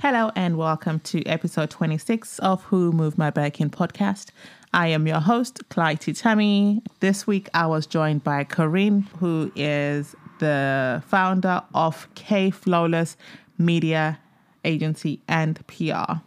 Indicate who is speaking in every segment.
Speaker 1: Hello and welcome to episode 26 of Who Moved My Birkin podcast. I am your host, Clyde Titami. This week I was joined by Corinne, who is the founder of K Flawless Media Agency and PR.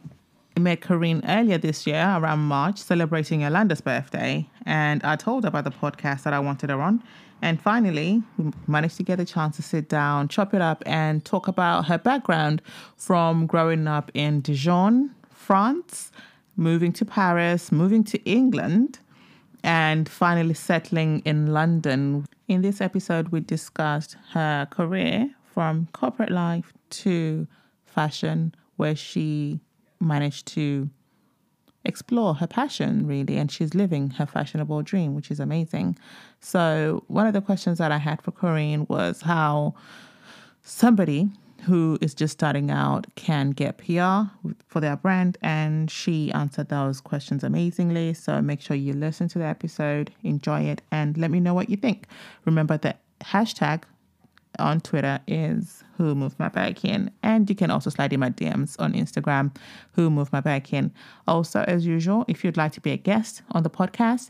Speaker 1: I met Corinne earlier this year around March, celebrating Yolanda's birthday, and I told her about the podcast that I wanted her on. And finally, we managed to get a chance to sit down, chop it up, and talk about her background from growing up in Dijon, France, moving to Paris, moving to England, and finally settling in London. In this episode, we discussed her career from corporate life to fashion, where she managed to explore her passion really and she's living her fashionable dream which is amazing so one of the questions that i had for corinne was how somebody who is just starting out can get pr for their brand and she answered those questions amazingly so make sure you listen to the episode enjoy it and let me know what you think remember that hashtag on Twitter is Who Moved My Birkin. And you can also slide in my DMs on Instagram, Who Moved My Birkin. Also, as usual, if you'd like to be a guest on the podcast,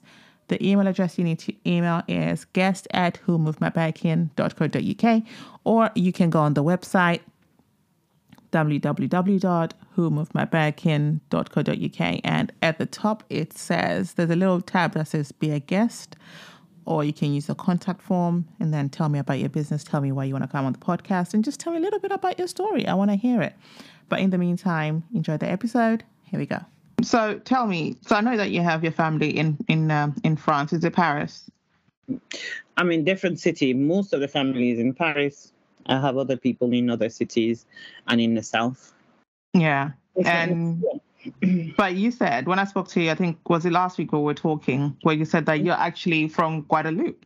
Speaker 1: the email address you need to email is guest at whomovemybirkin.co.uk or you can go on the website www.whomovemybirkin.co.uk and at the top it says there's a little tab that says be a guest or you can use the contact form and then tell me about your business, tell me why you want to come on the podcast, and just tell me a little bit about your story. I want to hear it. But in the meantime, enjoy the episode. Here we go. So tell me. So I know that you have your family in in um, in France. Is it Paris?
Speaker 2: I'm in different city. Most of the family is in Paris. I have other people in other cities and in the south.
Speaker 1: Yeah, and but you said when I spoke to you, I think was it last week we were talking, where you said that you're actually from Guadeloupe.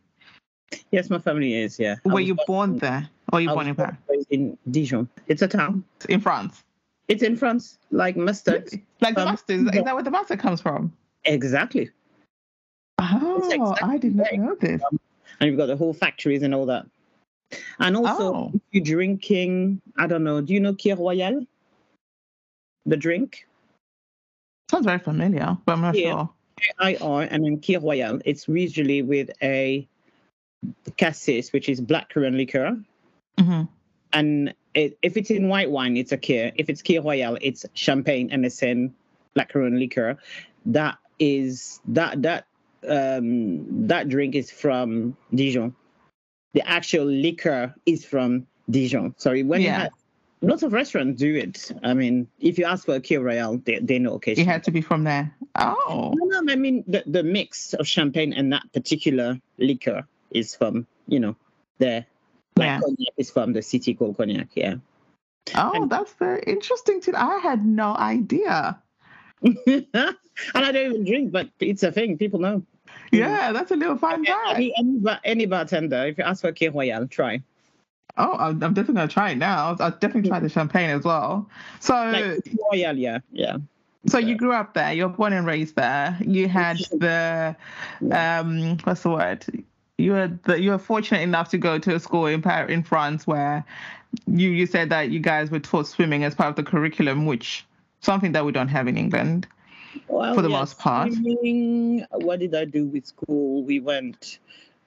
Speaker 2: Yes, my family is. Yeah.
Speaker 1: Were you born there, or you born in Paris?
Speaker 2: In Dijon. It's a town
Speaker 1: in France.
Speaker 2: It's in France, like mustard.
Speaker 1: Like the mustard. Is that where the mustard comes from?
Speaker 2: Exactly.
Speaker 1: Oh, exactly I did not know this.
Speaker 2: And you've got the whole factories and all that. And also, oh. if you're drinking, I don't know, do you know Kir Royal? The drink?
Speaker 1: Sounds very familiar, but I'm not yeah. sure.
Speaker 2: IR and then Kir Royal. It's usually with a cassis, which is blackcurrant liquor. Mm-hmm. And it, if it's in white wine, it's a Kir. If it's Kir Royal, it's champagne in blackcurrant liquor. That is that that um that drink is from Dijon. The actual liquor is from Dijon. Sorry, when yeah. you have lots of restaurants do it. I mean, if you ask for a Kir Royal, they, they know occasionally.
Speaker 1: It had to be from there. Oh.
Speaker 2: No, no, I mean, the, the mix of champagne and that particular liquor is from, you know, there. Like yeah. cognac is from the city called Cognac, yeah.
Speaker 1: Oh, and, that's very interesting. too. I had no idea.
Speaker 2: and I don't even drink, but it's a thing. People know.
Speaker 1: Yeah, that's a little fun fact.
Speaker 2: Any, any, any bartender, if you ask for Kir Royal, try.
Speaker 1: Oh, I'm definitely gonna try it now. I'll definitely try the champagne as well. So,
Speaker 2: like, Royal, yeah, yeah.
Speaker 1: So you grew up there. You're born and raised there. You had the um, what's the word? You were the, you were fortunate enough to go to a school in Paris, in France, where you you said that you guys were taught swimming as part of the curriculum, which something that we don't have in England well, for the yeah, most part.
Speaker 2: Swimming, what did I do with school? We went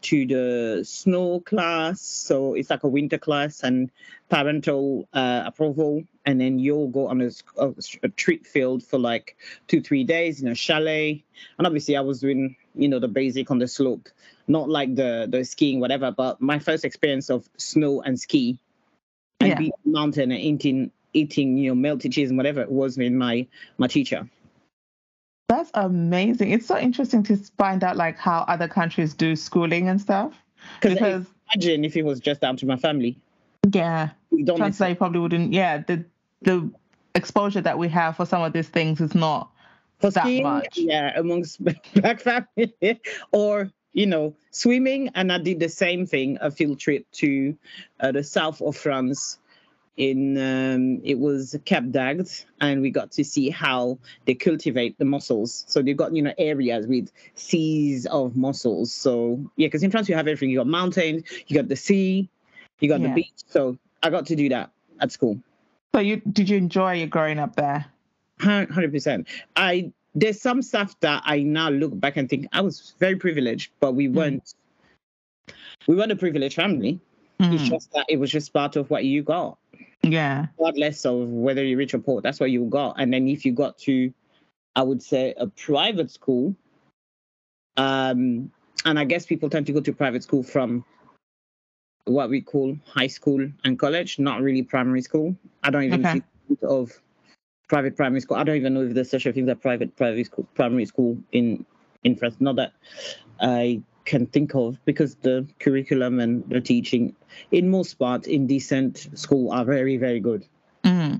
Speaker 2: to the snow class. So it's like a winter class and parental uh, approval. And then you'll go on a, a, a, trip field for like two, three days in a chalet. And obviously, I was doing, you know, the basic on the slope, not like the, the skiing, whatever. But my first experience of snow and ski and yeah. being mountain and eating, eating, you know, melted cheese and whatever it was with my, my teacher.
Speaker 1: That's amazing. It's so interesting to find out like how other countries do schooling and stuff.
Speaker 2: Because imagine if it was just down to my family.
Speaker 1: Yeah. Chances are you probably wouldn't. Yeah, the the exposure that we have for some of these things is not for that skiing, much.
Speaker 2: Yeah, amongst black family or you know swimming, and I did the same thing. A field trip to uh, the south of France in um, it was Cap d'Agde, and we got to see how they cultivate the mussels. So they've got you know areas with seas of mussels. So yeah, because in France you have everything. You got mountains, you got the sea, you got yeah. the beach. So I got to do that at school.
Speaker 1: So you did you enjoy your growing up there?
Speaker 2: Hundred percent. I there's some stuff that I now look back and think I was very privileged, but we weren't. Mm. We weren't a privileged family. Mm. It's just that it was just part of what you got.
Speaker 1: Yeah.
Speaker 2: Regardless of whether you're rich or poor, that's what you got. And then if you got to, I would say, a private school, um, and I guess people tend to go to private school from what we call high school and college, not really primary school. I don't even okay. think of private primary school. I don't even know if there's such a thing as private private school, primary school in in France. Not that I can think of because the curriculum and the teaching, in most parts, in decent school, are very very good. Mm-hmm.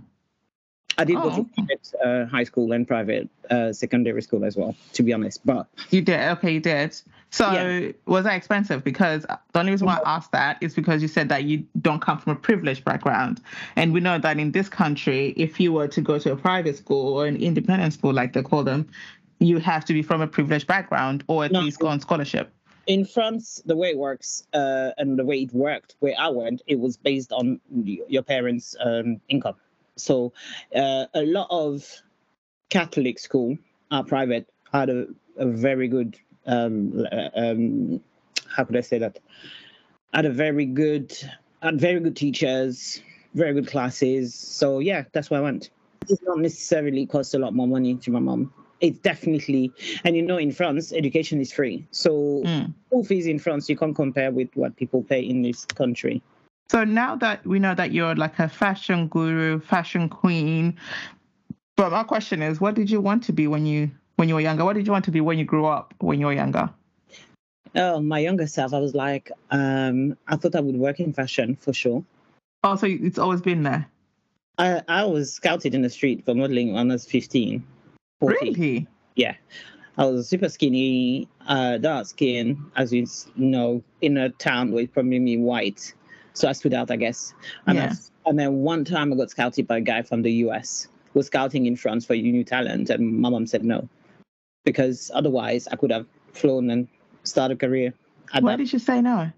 Speaker 2: I did oh, go to private uh, high school and private uh, secondary school as well, to be honest. But
Speaker 1: you did okay, you did. So yeah. was that expensive? Because the only reason why I asked that is because you said that you don't come from a privileged background, and we know that in this country, if you were to go to a private school or an independent school, like they call them, you have to be from a privileged background or at no. least go on scholarship
Speaker 2: in France, the way it works uh, and the way it worked where I went, it was based on your parents' um, income. So uh, a lot of Catholic school are private had a, a very good um, um, how could I say that? Had a very good had very good teachers, very good classes. So yeah, that's why I went. It does not necessarily cost a lot more money to my mom. It's definitely, and you know, in France, education is free. So mm. school fees in France you can't compare with what people pay in this country.
Speaker 1: So now that we know that you're like a fashion guru, fashion queen, but my question is, what did you want to be when you when you were younger? What did you want to be when you grew up? When you were younger?
Speaker 2: Oh, my younger self, I was like, um, I thought I would work in fashion for sure.
Speaker 1: Oh, so it's always been there.
Speaker 2: I I was scouted in the street for modeling when I was 15.
Speaker 1: 14. Really?
Speaker 2: Yeah. I was super skinny, uh, dark skin, as you know, in a town with probably white so I stood out, I guess. And, yeah. I, and then one time I got scouted by a guy from the US who was scouting in France for new talent, and my mom said no, because otherwise I could have flown and started a career.
Speaker 1: Why that. did you say no?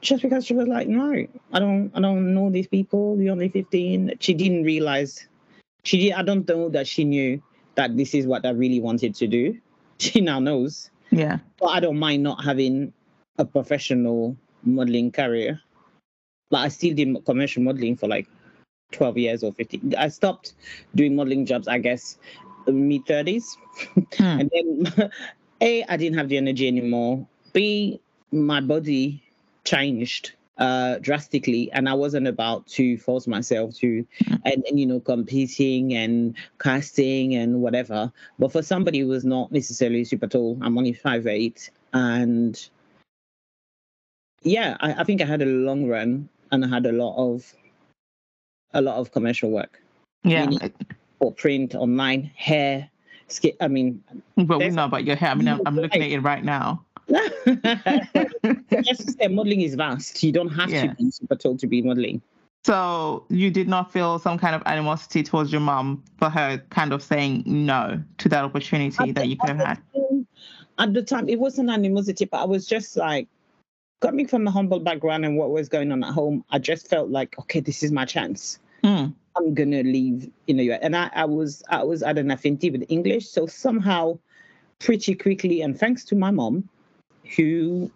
Speaker 2: Just because she was like, no, I don't, I don't know these people. You're only 15. She didn't realize. She did. I don't know that she knew that this is what I really wanted to do. She now knows.
Speaker 1: Yeah.
Speaker 2: But I don't mind not having a professional modeling career. Like I still did commercial modeling for like 12 years or 15. I stopped doing modeling jobs, I guess, mid 30s. Hmm. and then, A, I didn't have the energy anymore. B, my body changed uh, drastically and I wasn't about to force myself to hmm. and, and, you know competing and casting and whatever but for somebody who was not necessarily super tall I'm only five eight and yeah I, I think I had a long run and I had a lot of a lot of commercial work.
Speaker 1: Yeah.
Speaker 2: or print, online, hair, skin. I mean,
Speaker 1: but we know about your hair. I mean, I'm, I'm looking at it right now.
Speaker 2: yes, modeling is vast. You don't have yeah. to be super tall to be modeling.
Speaker 1: So you did not feel some kind of animosity towards your mom for her kind of saying no to that opportunity at that the, you could have had.
Speaker 2: At the time, it wasn't animosity, but I was just like, coming from a humble background and what was going on at home, I just felt like, okay, this is my chance. Mm. I'm gonna leave the US. And I, I was I was at an affinity with English. So somehow pretty quickly, and thanks to my mom, who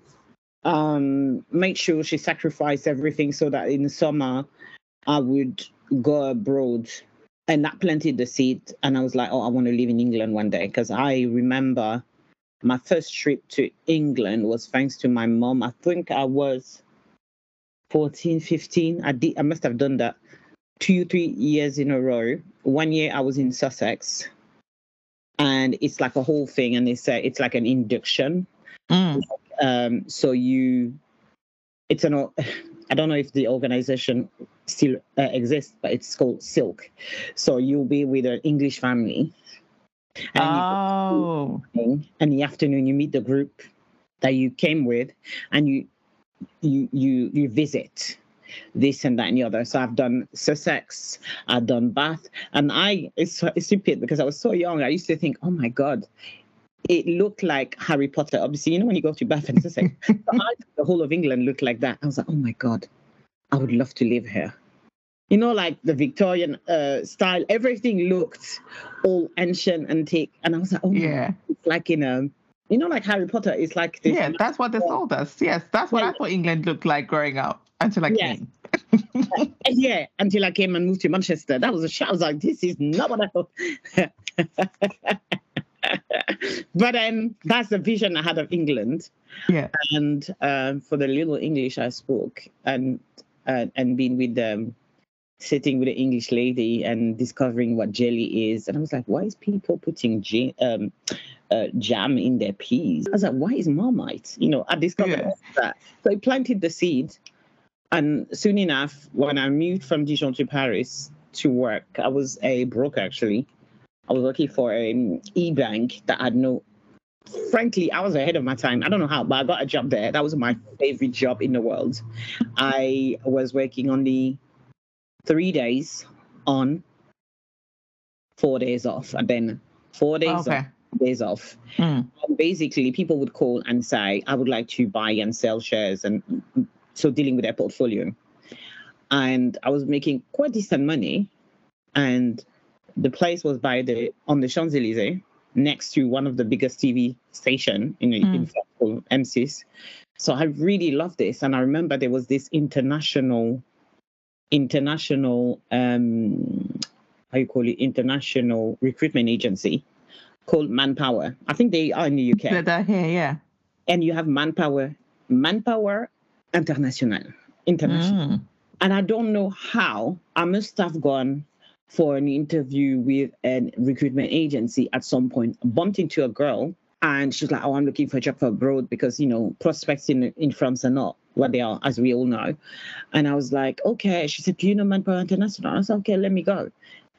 Speaker 2: um, made sure she sacrificed everything so that in the summer I would go abroad. And that planted the seed. And I was like, oh, I want to live in England one day. Because I remember my first trip to England was thanks to my mom. I think I was 14, 15. I did I must have done that two, three years in a row. One year I was in Sussex. And it's like a whole thing, and it's a, it's like an induction. Mm. Um, so you, it's an I don't know if the organization still uh, exists, but it's called SILC. So you'll be with an English family,
Speaker 1: and oh.
Speaker 2: in the afternoon, you meet the group that you came with, and you you you you visit this and that and the other. So I've done Sussex, I've done Bath, and I it's, it's stupid because I was so young. I used to think, oh my god, it looked like Harry Potter. Obviously, you know when you go to Bath and Sussex, the whole of England looked like that. I was like, oh my god, I would love to live here. You know, like the Victorian uh, style. Everything looked all ancient, antique, and I was like, oh,
Speaker 1: Yeah.
Speaker 2: it's like in a, you know, like Harry Potter. It's like this.
Speaker 1: Yeah, that's what they sold us. Yes, that's what I thought England looked like growing up until I
Speaker 2: Yeah.
Speaker 1: came.
Speaker 2: Yeah, until I came and moved to Manchester. That was a shock. I was like, this is not what I thought. but um, that's the vision I had of England.
Speaker 1: Yeah.
Speaker 2: And um, for the little English I spoke and uh, and being with them, sitting with the English lady and discovering what jelly is. And I was like, why is people putting j- um, uh, jam in their peas? I was like, why is Marmite? You know, I discovered
Speaker 1: Yeah.
Speaker 2: that. So I planted the seed. And soon enough, when I moved from Dijon to Paris to work, I was a broker actually. I was working for an e-bank that had no frankly, I was ahead of my time. I don't know how, but I got a job there. That was my favorite job in the world. I was working only three days on, four days off, and then four days
Speaker 1: Okay.
Speaker 2: off, days off.
Speaker 1: Mm.
Speaker 2: And basically, people would call and say, I would like to buy and sell shares, and so dealing with their portfolio. And I was making quite decent money. And the place was by the on the Champs Elysees, next to one of the biggest TV station in, in
Speaker 1: Mm.
Speaker 2: France called M6. So I really loved this, and I remember there was this international, international, um, how you call it, international recruitment agency called Manpower. I think they are in the UK
Speaker 1: They're, they're here, yeah.
Speaker 2: and you have manpower, manpower international, international.
Speaker 1: Mm.
Speaker 2: And I don't know how I must have gone for an interview with a recruitment agency at some point, bumped into a girl, and she's like, "Oh, I'm looking for a job for abroad because you know prospects in in France are not what they are, as we all know." And I was like, "Okay." She said, "Do you know Manpower International?" I said, "Okay, let me go."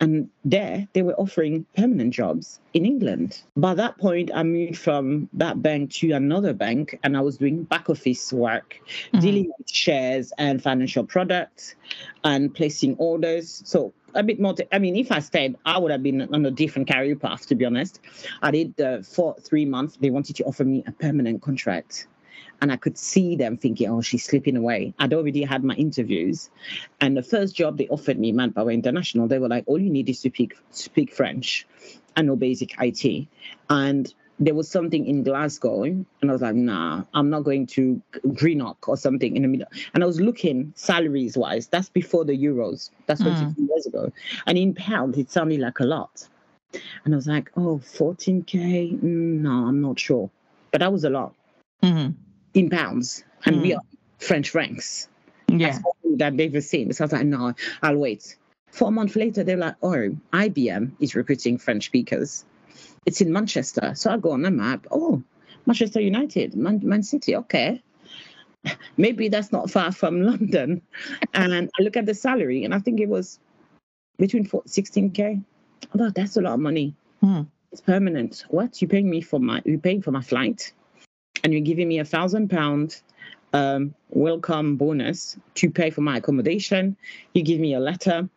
Speaker 2: And there, they were offering permanent jobs in England. By that point, I moved from that bank to another bank, and I was doing back office work,
Speaker 1: Mhm.
Speaker 2: dealing with shares and financial products, and placing orders. So a bit more. I mean, if I stayed, I would have been on a different career path. To be honest, I did uh, for three months. They wanted to offer me a permanent contract. And I could see them thinking, oh, she's slipping away. I'd already had my interviews. And the first job they offered me, Manpower International, they were like, all you need is to speak, speak French and know basic IT. And there was something in Glasgow, and I was like, nah, I'm not going to Greenock or something in the middle. And I was looking salaries wise, that's before the euros. That's 22 years ago. And in pounds, it sounded like a lot. And I was like, oh, 14K? Mm, no, I'm not sure. But that was a lot
Speaker 1: Mhm.
Speaker 2: in pounds. And we
Speaker 1: Mm.
Speaker 2: are French francs.
Speaker 1: Yeah.
Speaker 2: That's that they've seen. So I was like, no, I'll wait. Four months later, they're like, oh, IBM is recruiting French speakers. It's in Manchester. So I go on the map. Oh, Manchester United, Man, Man City. Okay. Maybe that's not far from London. And I look at the salary and I think it was between 16K. Oh, that's a lot of money.
Speaker 1: Hmm.
Speaker 2: It's permanent. What? You're paying me for my, you paying for my flight? And you're giving me a thousand pound um, welcome bonus to pay for my accommodation. You give me a letter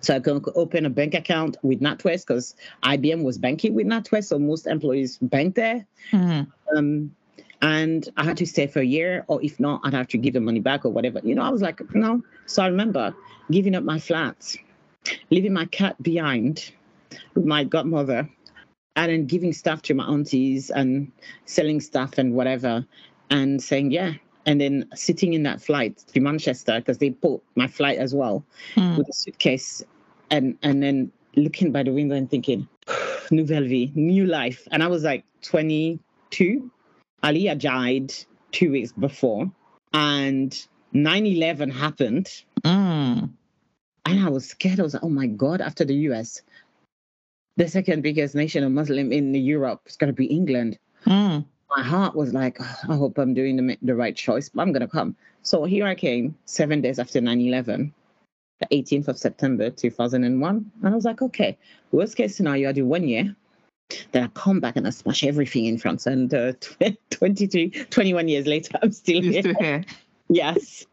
Speaker 2: so I can open a bank account with NatWest because IBM was banking with NatWest, so most employees bank there.
Speaker 1: Mhm.
Speaker 2: Um, and I had to stay for a year, or if not, I'd have to give the money back or whatever. You know, I was like, no. So I remember giving up my flat, leaving my cat behind with my godmother, and then giving stuff to my aunties and selling stuff and whatever, and saying, yeah. And then sitting in that flight to Manchester because they bought my flight as well
Speaker 1: Mm.
Speaker 2: with a suitcase and and then looking by the window and thinking nouvelle vie new life and i was like 22 Aaliyah had died two weeks before and 9-11 happened
Speaker 1: Mm.
Speaker 2: and i was scared i was like oh my god after the us the second biggest nation of muslim in europe is going to be england
Speaker 1: Mm.
Speaker 2: My heart was like, "Oh, I hope I'm doing the, the right choice, but I'm going to come. So here I came seven days after 9 11, the 18th of September 2001. And I was like, okay, worst case scenario, I do one year. Then I come back and I smash everything in France. And uh, 22, 21 years later, I'm still
Speaker 1: You're
Speaker 2: here.
Speaker 1: still here.
Speaker 2: Yes.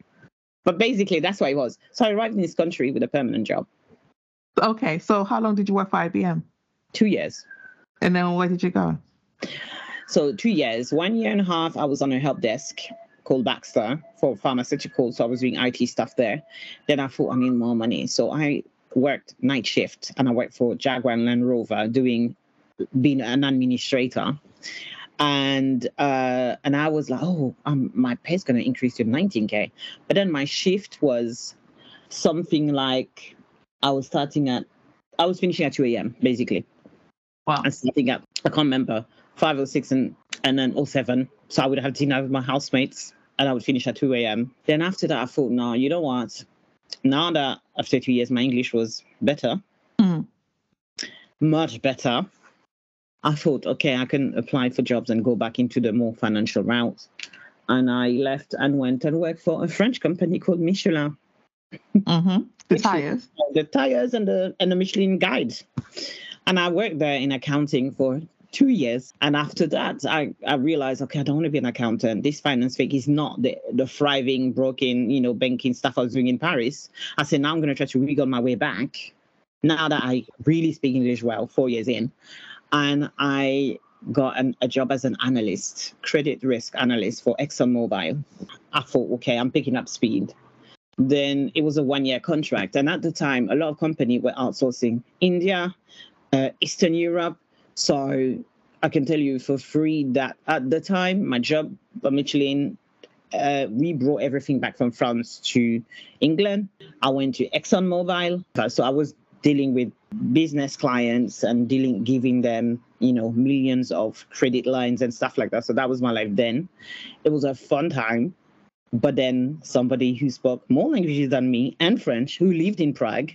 Speaker 2: But basically, that's what it was. So I arrived in this country with a permanent job,
Speaker 1: Okay, so how long did you work for IBM?
Speaker 2: two years.
Speaker 1: And then where did you go?
Speaker 2: So two years, one year and a half, I was on a help desk called Baxter for pharmaceuticals. So I was doing IT stuff there. Then I thought I need more money. So I worked night shift and I worked for Jaguar and Land Rover doing being an administrator. And uh, and I was like, oh, um, my pay's gonna increase to 19k. But then my shift was something like I was starting at I was finishing at 2 a.m. basically.
Speaker 1: Wow.
Speaker 2: And starting at I can't remember five or six and and then or seven. So I would have dinner with my housemates and I would finish at 2 a.m. Then after that I thought, no, you know what? Now that after two years my English was better,
Speaker 1: Mm.
Speaker 2: much better. I thought, okay, I can apply for jobs and go back into the more financial route. And I left and went and worked for a French company called Michelin.
Speaker 1: Mm-hmm. The tires.
Speaker 2: the tires and the and the Michelin guide. And I worked there in accounting for two years. And after that, I, I realized, okay, I don't want to be an accountant. This finance thing is not the, the thriving, broken, you know, banking stuff I was doing in Paris. I said, now I'm going to try to wiggle my way back. Now that I really speak English well, four years in. And I got an, a job as an analyst, credit risk analyst for ExxonMobil. I thought, okay, I'm picking up speed then it was a one year contract. And at the time, a lot of companies were outsourcing India, uh, Eastern Europe. So I can tell you for free that at the time, my job at Michelin, uh, we brought everything back from France to England. I went to ExxonMobil. So I was dealing with business clients and dealing, giving them, you know, millions of credit lines and stuff like that. So that was my life then. It was a fun time. But then somebody who spoke more languages than me and French, who lived in Prague,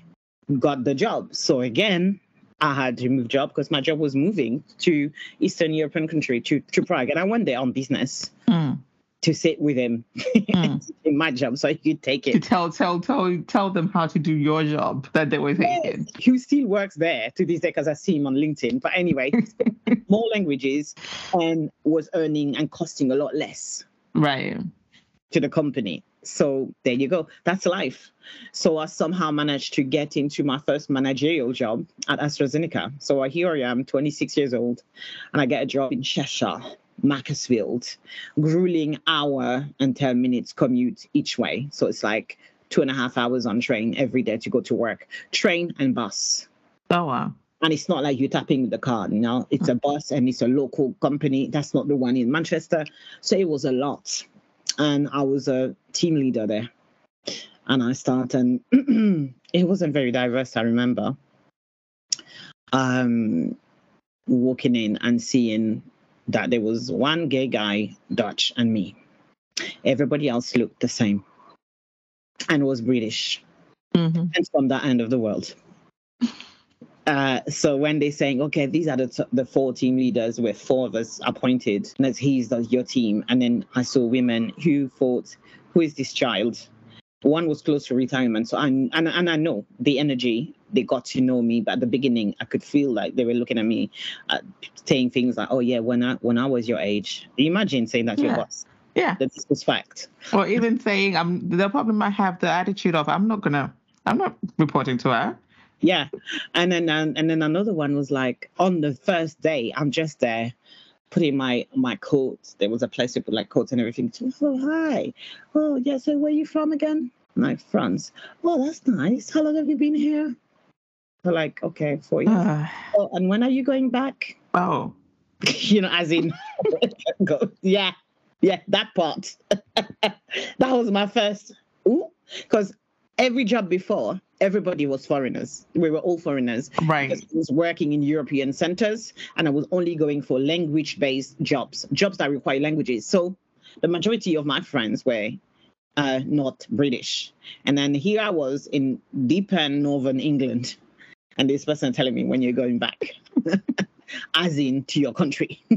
Speaker 2: got the job. So again, I had to move job because my job was moving to Eastern European country to, to Prague. And I went there on business
Speaker 1: Mm.
Speaker 2: to sit with him
Speaker 1: Mm.
Speaker 2: in my job so he could take it.
Speaker 1: To tell, tell, tell, tell them how to do your job that they were taking.
Speaker 2: Who still works there to this day because I see him on LinkedIn. But anyway, more languages and was earning and costing a lot less.
Speaker 1: Right.
Speaker 2: to the company. So there you go. That's life. So I somehow managed to get into my first managerial job at AstraZeneca. So here I am, 26 years old, and I get a job in Cheshire, Macclesfield, grueling hour and 10 minutes commute each way. So it's like two and a half hours on train every day to go to work, train and bus.
Speaker 1: Oh wow.
Speaker 2: And it's not like you're tapping the card, you know, it's a bus and it's a local company. That's not the one in Manchester. So it was a lot. And I was a team leader there. And I started, and it wasn't very diverse, I remember. Um, walking in and seeing that there was one gay guy, Dutch, and me. Everybody else looked the same and was British
Speaker 1: hmm
Speaker 2: and from that end of the world. Uh, so when they're saying, okay, these are the, t- the four team leaders with four of us appointed, and it's he's the, your team. And then I saw women who thought, who is this child? One was close to retirement. So I, and, and I know the energy, they got to know me. But at the beginning, I could feel like they were looking at me, uh, saying things like, oh, yeah, when I, when I was your age. Imagine saying that to your boss.
Speaker 1: Yeah.
Speaker 2: That this was fact.
Speaker 1: Or even saying, "I'm." They probably might have the attitude of, "I'm not gonna. I'm not reporting to her."
Speaker 2: Yeah, and then and, and then another one was like on the first day, I'm just there putting my my coat. There was a place to put like coats and everything. Oh hi, oh yeah. So where you from again? Like France. Oh, that's nice. How long have you been here? They're like, okay, four years.
Speaker 1: Uh,
Speaker 2: oh, and when are you going back?
Speaker 1: oh.
Speaker 2: you know, as in, go, yeah, yeah, that part. that was my first, because every job before, everybody was foreigners. We were all foreigners.
Speaker 1: Right.
Speaker 2: Because I was working in European centers and I was only going for language based jobs, jobs that require languages. So the majority of my friends were uh, not British. And then here I was in deep end northern England. And this person telling me when you're going back, as in to your country.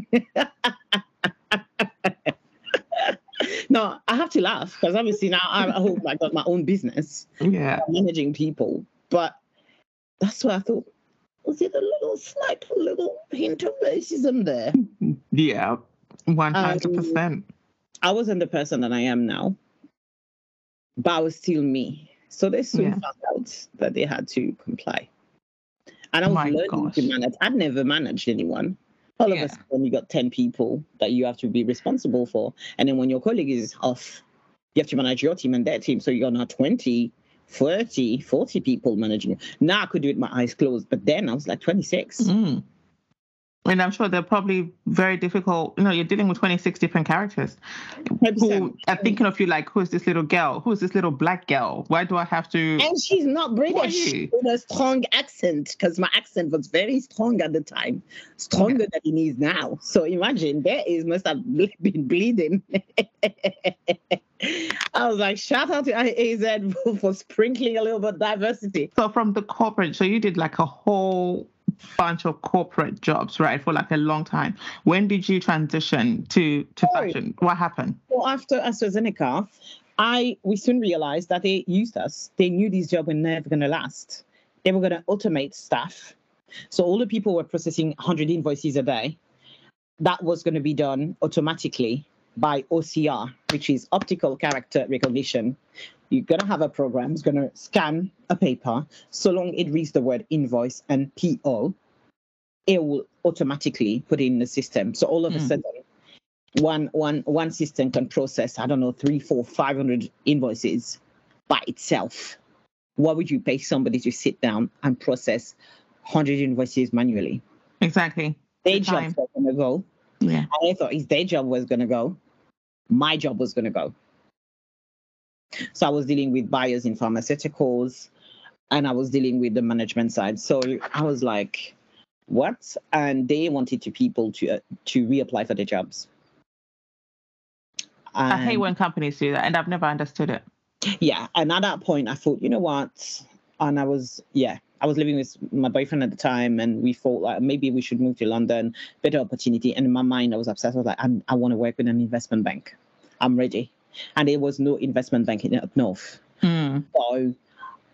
Speaker 2: no, I have to laugh because obviously now I hope I got my own business
Speaker 1: Yeah.
Speaker 2: managing people. But that's why I thought, was it a little slight little hint of racism there?
Speaker 1: Yeah. One hundred um, percent.
Speaker 2: I wasn't the person that I am now, but I was still me. So they soon
Speaker 1: Yeah.
Speaker 2: found out that they had to comply. And I was
Speaker 1: My
Speaker 2: learning to manage. I'd never managed anyone. All
Speaker 1: Yeah.
Speaker 2: of a sudden, you got 10 people that you have to be responsible for. And then when your colleague is off, you have to manage your team and their team. So you're now 20, 30, 40 people managing. you. Now I could do it with my eyes closed, but then I was like 26.
Speaker 1: Mm. And I'm sure they're probably very difficult. You know, you're dealing with 26 different characters who
Speaker 2: 100%.
Speaker 1: are thinking of you like, who's this little girl? Who's this little black girl? Why do I have to?
Speaker 2: And she's not British with a strong accent because my accent was very strong at the time, stronger than it is now. So imagine there is must have been bleeding. I was like, shout out to AZ for sprinkling a little bit of diversity.
Speaker 1: So from the corporate, so you did like a whole bunch of corporate jobs, right, for like a long time. When did you transition to to
Speaker 2: Oh.
Speaker 1: fashion? What happened?
Speaker 2: Well, after AstraZeneca, I we soon realized that they used us. They knew these jobs were never going to last. They were going to automate stuff. So all the people were processing 100 invoices a day. That was going to be done automatically by OCR, which is optical character recognition. You're going to have a program, it's going to scan a paper. So long it reads the word invoice and PO, it will automatically put in the system. So all of a
Speaker 1: Mm.
Speaker 2: sudden, one one one system can process i don't know three four five hundred invoices by itself why would you pay somebody to sit down and process 100 invoices manually
Speaker 1: Exactly.
Speaker 2: their
Speaker 1: The
Speaker 2: job
Speaker 1: time.
Speaker 2: was going to go
Speaker 1: Yeah.
Speaker 2: i thought if their job was going to go my job was going to go so i was dealing with buyers in pharmaceuticals and i was dealing with the management side. So i was like what? And they wanted to people to uh, to reapply for their jobs.
Speaker 1: I hate when companies do that, and I've never understood it.
Speaker 2: yeah and at that point i thought you know what? And i was yeah i was living with my boyfriend at the time and we thought like maybe we should move to london better opportunity. And in my mind i was obsessed. I was like I'm, i want to work with an investment bank. I'm ready and there was no investment banking up north
Speaker 1: Mm.
Speaker 2: so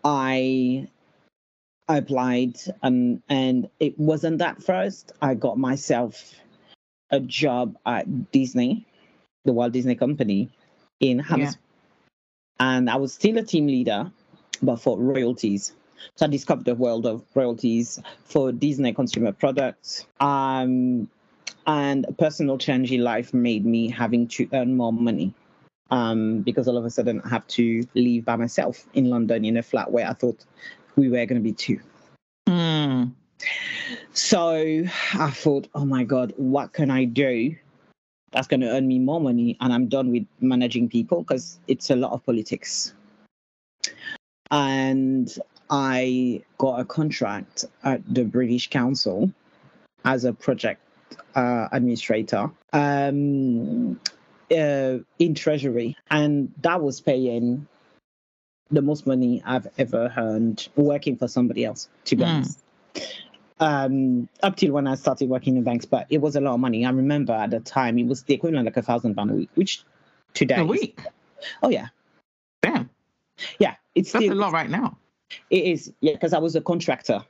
Speaker 2: i I applied and and it wasn't that first i got myself a job at disney the walt disney company in Hammersmith and I was still a team leader, but for royalties. So I discovered the world of royalties for Disney consumer products. Um, and a personal change in life made me having to earn more money. Um, because all of a sudden I have to leave by myself in London in a flat where I thought we were going to be two.
Speaker 1: Mm.
Speaker 2: So I thought, oh my God, what can I do that's going to earn me more money? And I'm done with managing people because it's a lot of politics. And I got a contract at the British Council as a project uh, administrator um, uh, in Treasury. And that was paying the most money I've ever earned working for somebody else, to be
Speaker 1: Mm.
Speaker 2: honest um up till when I started working in banks, but it was a lot of money. I remember at the time it was the equivalent like a thousand pound a week, which today
Speaker 1: A
Speaker 2: is-
Speaker 1: week.
Speaker 2: oh yeah.
Speaker 1: Damn.
Speaker 2: Yeah. It's
Speaker 1: That's
Speaker 2: still
Speaker 1: a lot right now.
Speaker 2: it is, yeah, because I was a contractor.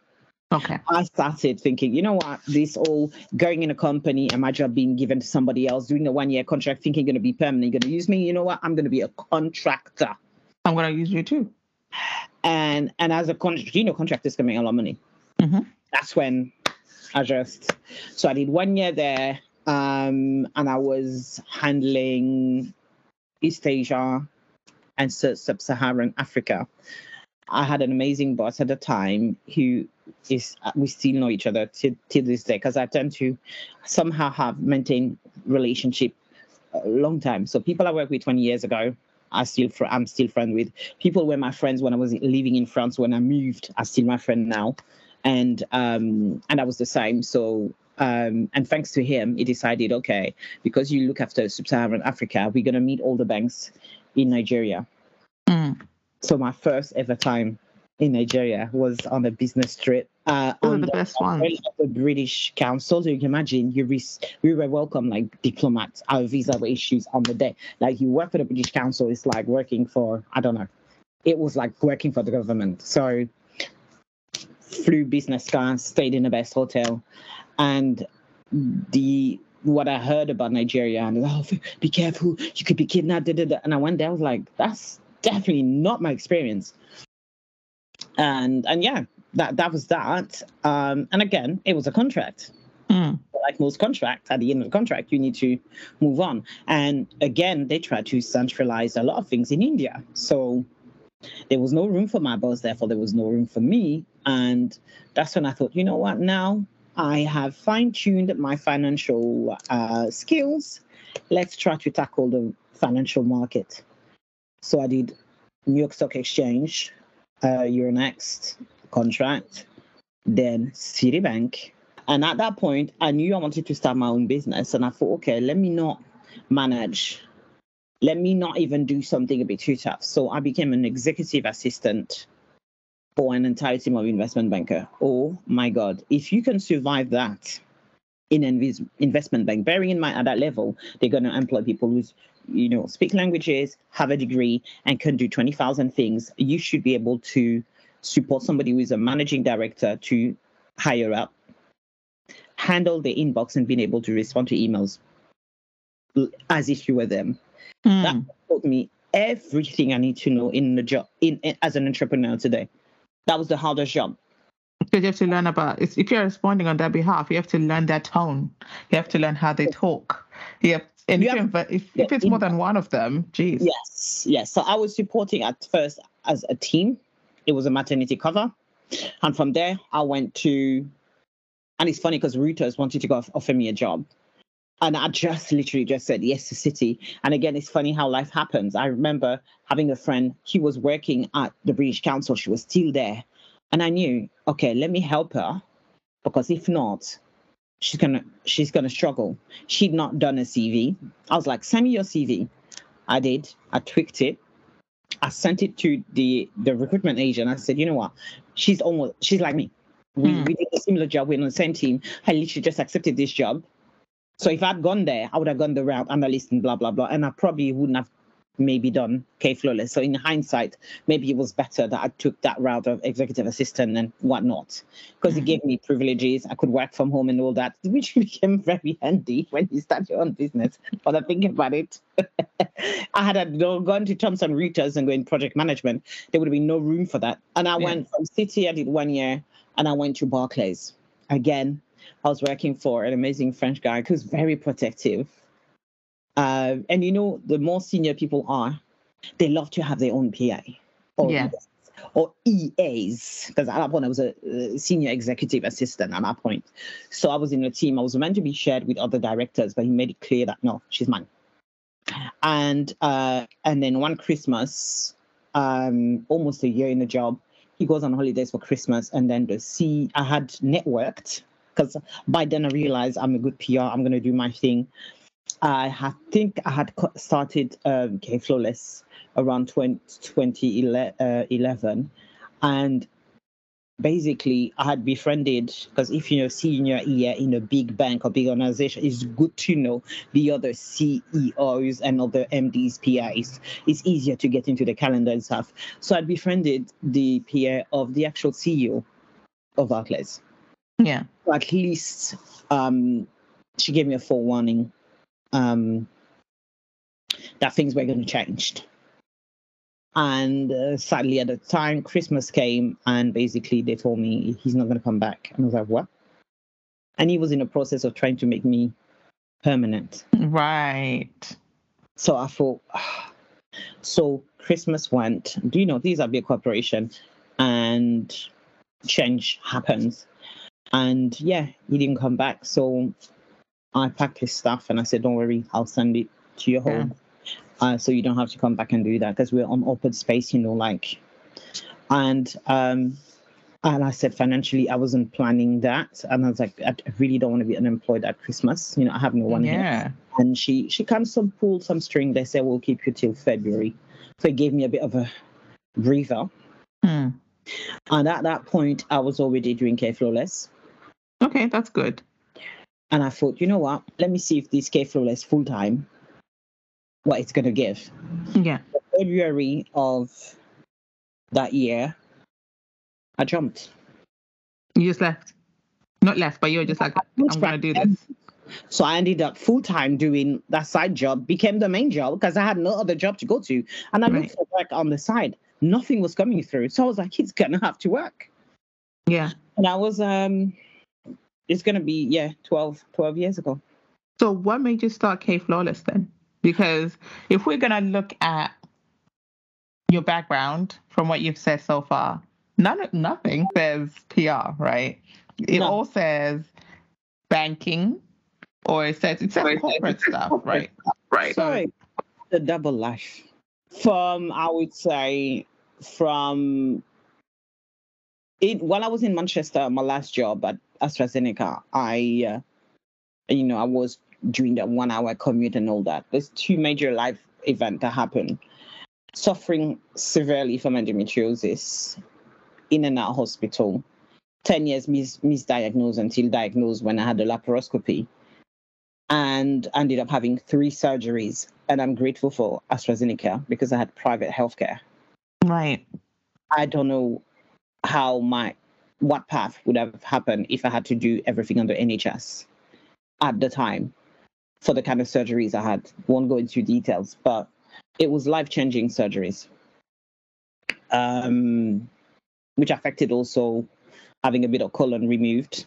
Speaker 1: Okay.
Speaker 2: I started thinking, you know what, this all going in a company and my job being given to somebody else, doing a one year contract, thinking gonna be permanent, you're gonna use me, you know what? I'm gonna be a contractor.
Speaker 1: I'm gonna use you too.
Speaker 2: And and as a contract, you know, contractors can make a lot of money.
Speaker 1: Mhm.
Speaker 2: That's when I just so I did one year there, um, and I was handling East Asia and Sub-Saharan Africa. I had an amazing boss at the time who is we still know each other till, till this day because I tend to somehow have maintained relationship a long time. So people I worked with 20 years ago, I still fr- I'm still friend with. People were my friends when I was living in France. When I moved, are still my friend now, and um and I was the same. So um and thanks to him, he decided okay because you look after Sub-Saharan Africa, we're gonna meet all the banks in Nigeria.
Speaker 1: Mm.
Speaker 2: So my first ever time in Nigeria was on a business trip. Uh,
Speaker 1: Those
Speaker 2: on
Speaker 1: the best ones.
Speaker 2: umbrella of the British Council. So you can imagine, you re- we were welcome like diplomats. Our visa were issued on the day. Like you work for the British Council, it's like working for I don't know. It was like working for the government. So flew business class, stayed in the best hotel, and the what I heard about Nigeria and oh, be careful, you could be kidnapped. Da, da, da. And I went there, I was like, that's definitely not my experience. And and yeah, that that was that. Um, and again, it was a contract.
Speaker 1: Mm.
Speaker 2: like most contracts, at the end of the contract, you need to move on. And again, they try to centralize a lot of things in India. So there was no room for my boss, therefore, there was no room for me. And that's when I thought, you know what, now I have fine tuned my financial uh, skills. Let's try to tackle the financial market. So I did New York Stock Exchange, uh, Euronext contract, then Citibank. And at that point, I knew I wanted to start my own business. And I thought, okay, let me not manage. Let me not even do something a bit too tough. So I became an executive assistant for an entire team of investment banker. Oh my God. If you can survive that in an investment bank, bearing in mind at that level, they're going to employ people who, you know, speak languages, have a degree, and can do 20,000 things. You should be able to support somebody who is a managing director to hire up, handle the inbox and being able to respond to emails as if you were them. Mm. That taught me everything I need to know in the job in, in as an entrepreneur today. That was the hardest job.
Speaker 1: Because you have to learn about if you're responding on their behalf, you have to learn their tone. You have to learn how they talk. Yeah. And if, have, if, if it's more than one of them, geez.
Speaker 2: Yes, yes. So I was supporting at first as a team it was a maternity cover. And from there, I went to, and it's funny because Reuters wanted to go offer me a job. And I just literally just said yes to City. And again, it's funny how life happens. I remember having a friend, he was working at the British Council, she was still there. And I knew, okay, let me help her because if not, she's gonna she's gonna struggle. She'd not done a CV. I was like, send me your CV. I did. I tweaked it. I sent it to the the recruitment agent. I said, you know what? She's almost she's like me. We, mm. we did a similar job. We're on the same team. I literally just accepted this job. So if I'd gone there, I would have gone the route analyst and blah blah blah, and I probably wouldn't have maybe done K Flawless. So in hindsight, maybe it was better that I took that route of executive assistant and whatnot, because it gave me privileges. I could work from home and all that, which became very handy when you start your own business. But I'm thinking about it. I had uh, gone to Thomson Reuters and go in project management. There would have been no room for that. And I yeah. went from Citi, I did one year, and I went to Barclays. Again, I was working for an amazing French guy who's very protective uh, and you know, the more senior people are, they love to have their own PA or, yeah. or EAs. Because at that point, I was a, senior executive assistant at that point. So I was in a team. I was meant to be shared with other directors, but he made it clear that no, she's mine. And uh, and then one Christmas, um, almost a year in the job, he goes on holidays for Christmas, and then the C I had networked because by then I realized I'm a good PR. I'm going to do my thing. I had, think I had started um, K Flawless around 20, 2011. And basically, I had befriended, because if you're a senior year in a big bank or big organization, it's good to know the other CEOs and other MDs, PIs. It's easier to get into the calendar and stuff. So I befriended the PA of the actual CEO of Barclays.
Speaker 1: Yeah.
Speaker 2: So at least um, she gave me a full warning um, that things were going to change. And uh, sadly, at the time, Christmas came, and basically they told me he's not going to come back. And I was like, what? And he was in the process of trying to make me permanent.
Speaker 1: Right.
Speaker 2: So I thought, so Christmas went. Do you know these are big corporation, and change happens. And yeah, he didn't come back. So I packed his stuff and I said, "Don't worry, I'll send it to your home, yeah. uh, so you don't have to come back and do that because we're on open space, you know, like." And um, and I said financially, I wasn't planning that, and I was like, I really don't want to be unemployed at Christmas. You know, I have no one yeah. here. And she she kind of pulled some string. They said we'll keep you till February, so it gave me a bit of a breather. Hmm. And at that point, I was already doing K Flawless.
Speaker 1: Okay, that's good.
Speaker 2: And I thought, you know what? Let me see if this K Flawless full time, what it's going to give.
Speaker 1: Yeah.
Speaker 2: February of that year, I jumped.
Speaker 1: You just left? Not left, but you were just like, I'm going to do this.
Speaker 2: So I ended up full time doing that side job, became the main job because I had no other job to go to. And I right. looked for work on the side. Nothing was coming through. So I was like, he's gonna have to work.
Speaker 1: Yeah.
Speaker 2: And I was um it's gonna be yeah 12, 12 years ago.
Speaker 1: So what made you start K Flawless then? Because if we're gonna look at your background from what you've said so far, none nothing says PR, right? It no. all says banking, or it says it says corporate stuff, right?
Speaker 2: Right. So the double life. From I would say from it while I was in Manchester, my last job at AstraZeneca, I uh, you know I was doing that one hour commute and all that. There's two major life events that happened. Suffering severely from endometriosis in and out hospital. 10 years mis- misdiagnosed until diagnosed when I had a laparoscopy and ended up having three surgeries. And I'm grateful for AstraZeneca because I had private healthcare.
Speaker 1: Right.
Speaker 2: I don't know how my what path would have happened if I had to do everything under NHS at the time for the kind of surgeries I had. Won't go into details, but it was life changing surgeries, um, which affected also having a bit of colon removed.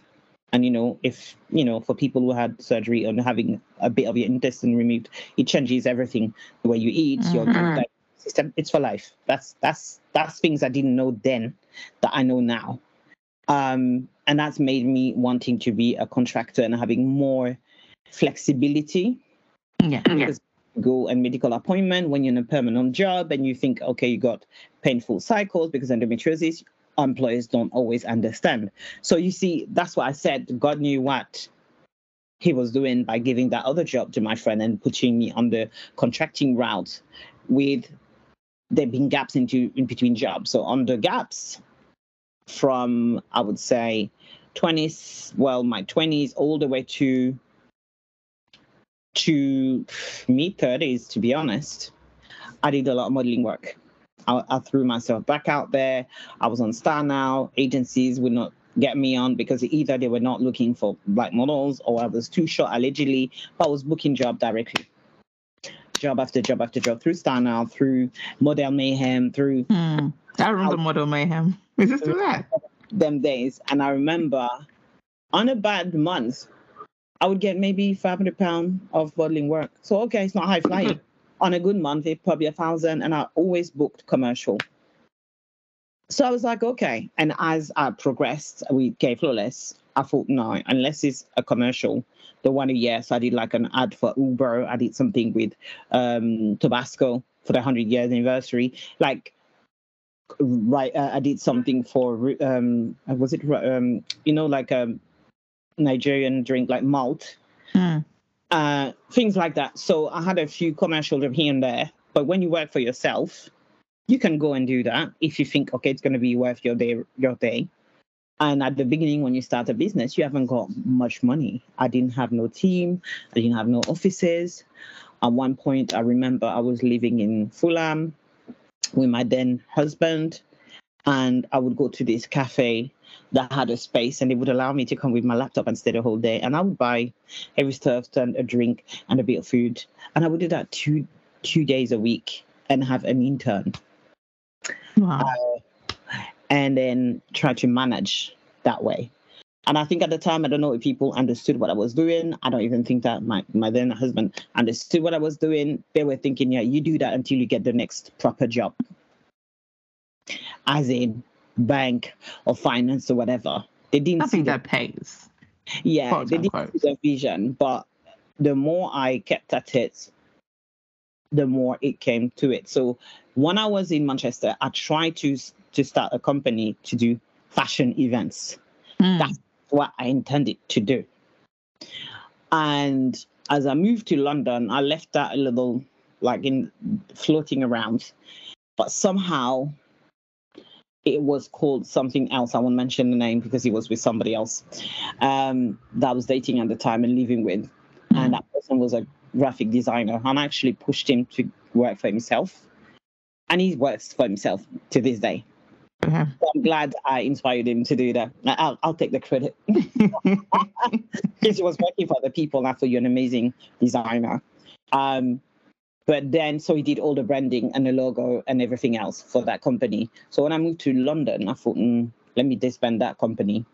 Speaker 2: And you know, if you know, for people who had surgery on having a bit of your intestine removed, it changes everything. The way you eat, mm-hmm. your system, it's for life. That's that's that's things I didn't know then that I know now. Um, and that's made me wanting to be a contractor and having more flexibility.
Speaker 1: Yeah. Because
Speaker 2: go and medical appointment when you're in a permanent job and you think, okay, you got painful cycles because endometriosis, employers don't always understand. So you see, that's what I said. God knew what he was doing by giving that other job to my friend and putting me on the contracting route with there being gaps into in between jobs. So on the gaps from I would say 20s, well, my 20s all the way to to mid 30s, to be honest, I did a lot of modeling work. I, I, threw myself back out there. I was on StarNow. Agencies would not get me on because either they were not looking for black models or I was too short allegedly, but I was booking job directly. Job after job after job through StarNow, through Model Mayhem, through.
Speaker 1: Hmm. I remember Model Mayhem. Is this through that?
Speaker 2: Them days. And I remember on a bad month, I would get maybe 500 pounds of modeling work. So, okay, it's not high flying. Mm-hmm. On a good month, it's probably a thousand, and I always booked commercial. So I was like, okay. And as I progressed we gave Flawless, I thought, no, unless it's a commercial, the one a year. So I did like an ad for Uber. I did something with um, Tabasco for the 100 years anniversary. Like, right, uh, I did something for, um, was it, um, you know, like um, Nigerian drink like malt, mm. uh, things like that. So I had a few commercials here and there. But when you work for yourself, you can go and do that if you think, okay, it's going to be worth your day. Your day. And at the beginning, when you start a business, you haven't got much money. I didn't have no team. I didn't have no offices. At one point, I remember I was living in Fulham with my then husband, and I would go to this cafe that had a space and they would allow me to come with my laptop and stay the whole day. And I would buy every stuff and a drink and a bit of food. And I would do that two two days a week and have an intern.
Speaker 1: Wow. Uh,
Speaker 2: and then try to manage that way. And I think at the time, I don't know if people understood what I was doing. I don't even think that my, my then husband understood what I was doing. They were thinking, yeah, you do that until you get the next proper job. As in, bank or finance or whatever. They didn't
Speaker 1: I think that pays.
Speaker 2: Yeah, they didn't see the vision. But the more I kept at it, the more it came to it. So when I was in Manchester, I tried to to start a company to do fashion events. Mm. That's what I intended to do. And as I moved to London, I left that a little like in floating around. But somehow it was called something else. I won't mention the name because he was with somebody else um, that I was dating at the time and living with. Mm-hmm. And that person was a graphic designer. And I actually pushed him to work for himself. And he works for himself to this day. Mm-hmm. So I'm glad I inspired him to do that. I'll, I'll take the credit. Because he was working for other people, and I thought you're an amazing designer. Um, but then, so he did all the branding and the logo and everything else for that company. So when I moved to London, I thought, mm, let me disband that company.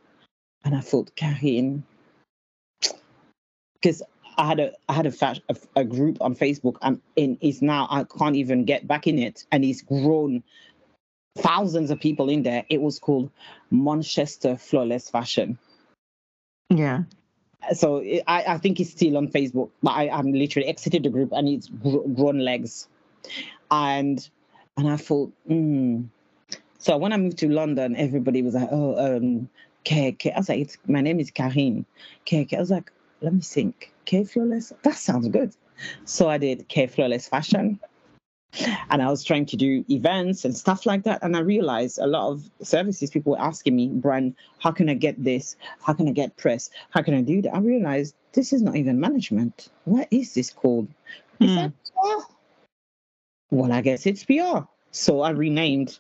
Speaker 2: And I thought, Karin, because I had a I had a, fash, a a group on Facebook and in is now I can't even get back in it and it's grown thousands of people in there. It was called Manchester Flawless Fashion.
Speaker 1: Yeah.
Speaker 2: So it, I I think it's still on Facebook, but I I'm literally exited the group and it's grown legs, and and I thought, mm. so when I moved to London, everybody was like, oh um. K, K. I was like, it's, my name is Karine. K, K. I was like, let me think. K Flawless? That sounds good. So I did K Flawless Fashion. And I was trying to do events and stuff like that. And I realized a lot of services people were asking me, Brian, how can I get this? How can I get press? How can I do that? I realized this is not even management. What is this called? Is
Speaker 1: Hmm.
Speaker 2: that PR? Well, I guess it's PR. So I renamed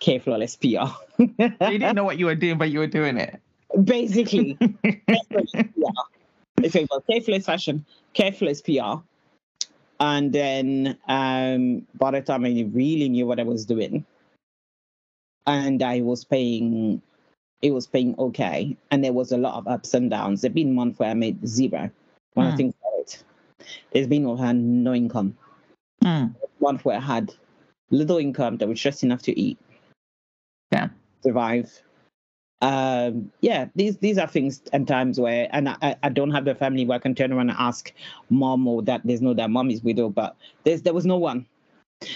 Speaker 2: K Flawless PR.
Speaker 1: You didn't know what you were doing, but you were doing it.
Speaker 2: Basically, yeah. If K Flawless fashion, K Flawless PR. And then um, by the time I really knew what I was doing, and I was paying, it was paying okay. And there was a lot of ups and downs. There've been months where I made zero. When I
Speaker 1: Hmm.
Speaker 2: think about it, there's been I had no income.
Speaker 1: Mm.
Speaker 2: One where I had little income that was just enough to eat.
Speaker 1: Yeah.
Speaker 2: Survive. Um, yeah, these these are things and times where, and I, I don't have the family where I can turn around and ask mom or that there's no that mom is widow, but there's there was no one.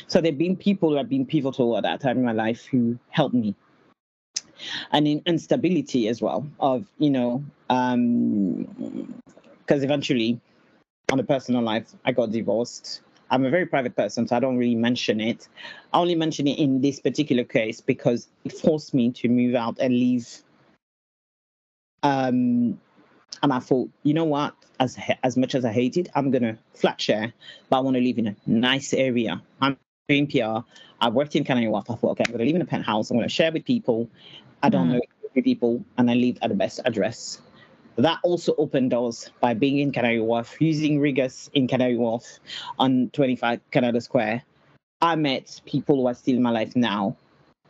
Speaker 2: So there've been people who have been pivotal at that time in my life who helped me. And in instability as well of you know, um, because eventually, on a personal life, I got divorced. I'm a very private person, so I don't really mention it. I only mention it in this particular case because it forced me to move out and leave. Um, and I thought, you know what? As as much as I hate it, I'm gonna flat share, but I want to live in a nice area. I'm doing PR. I worked in Canary Wharf. I thought, okay, I'm gonna live in a penthouse. I'm gonna share with people. I don't
Speaker 1: Mm.
Speaker 2: know people, and I live at the best address. That also opened doors by being in Canary Wharf, using Regus in Canary Wharf on 25 Canada Square. I met people who are still in my life now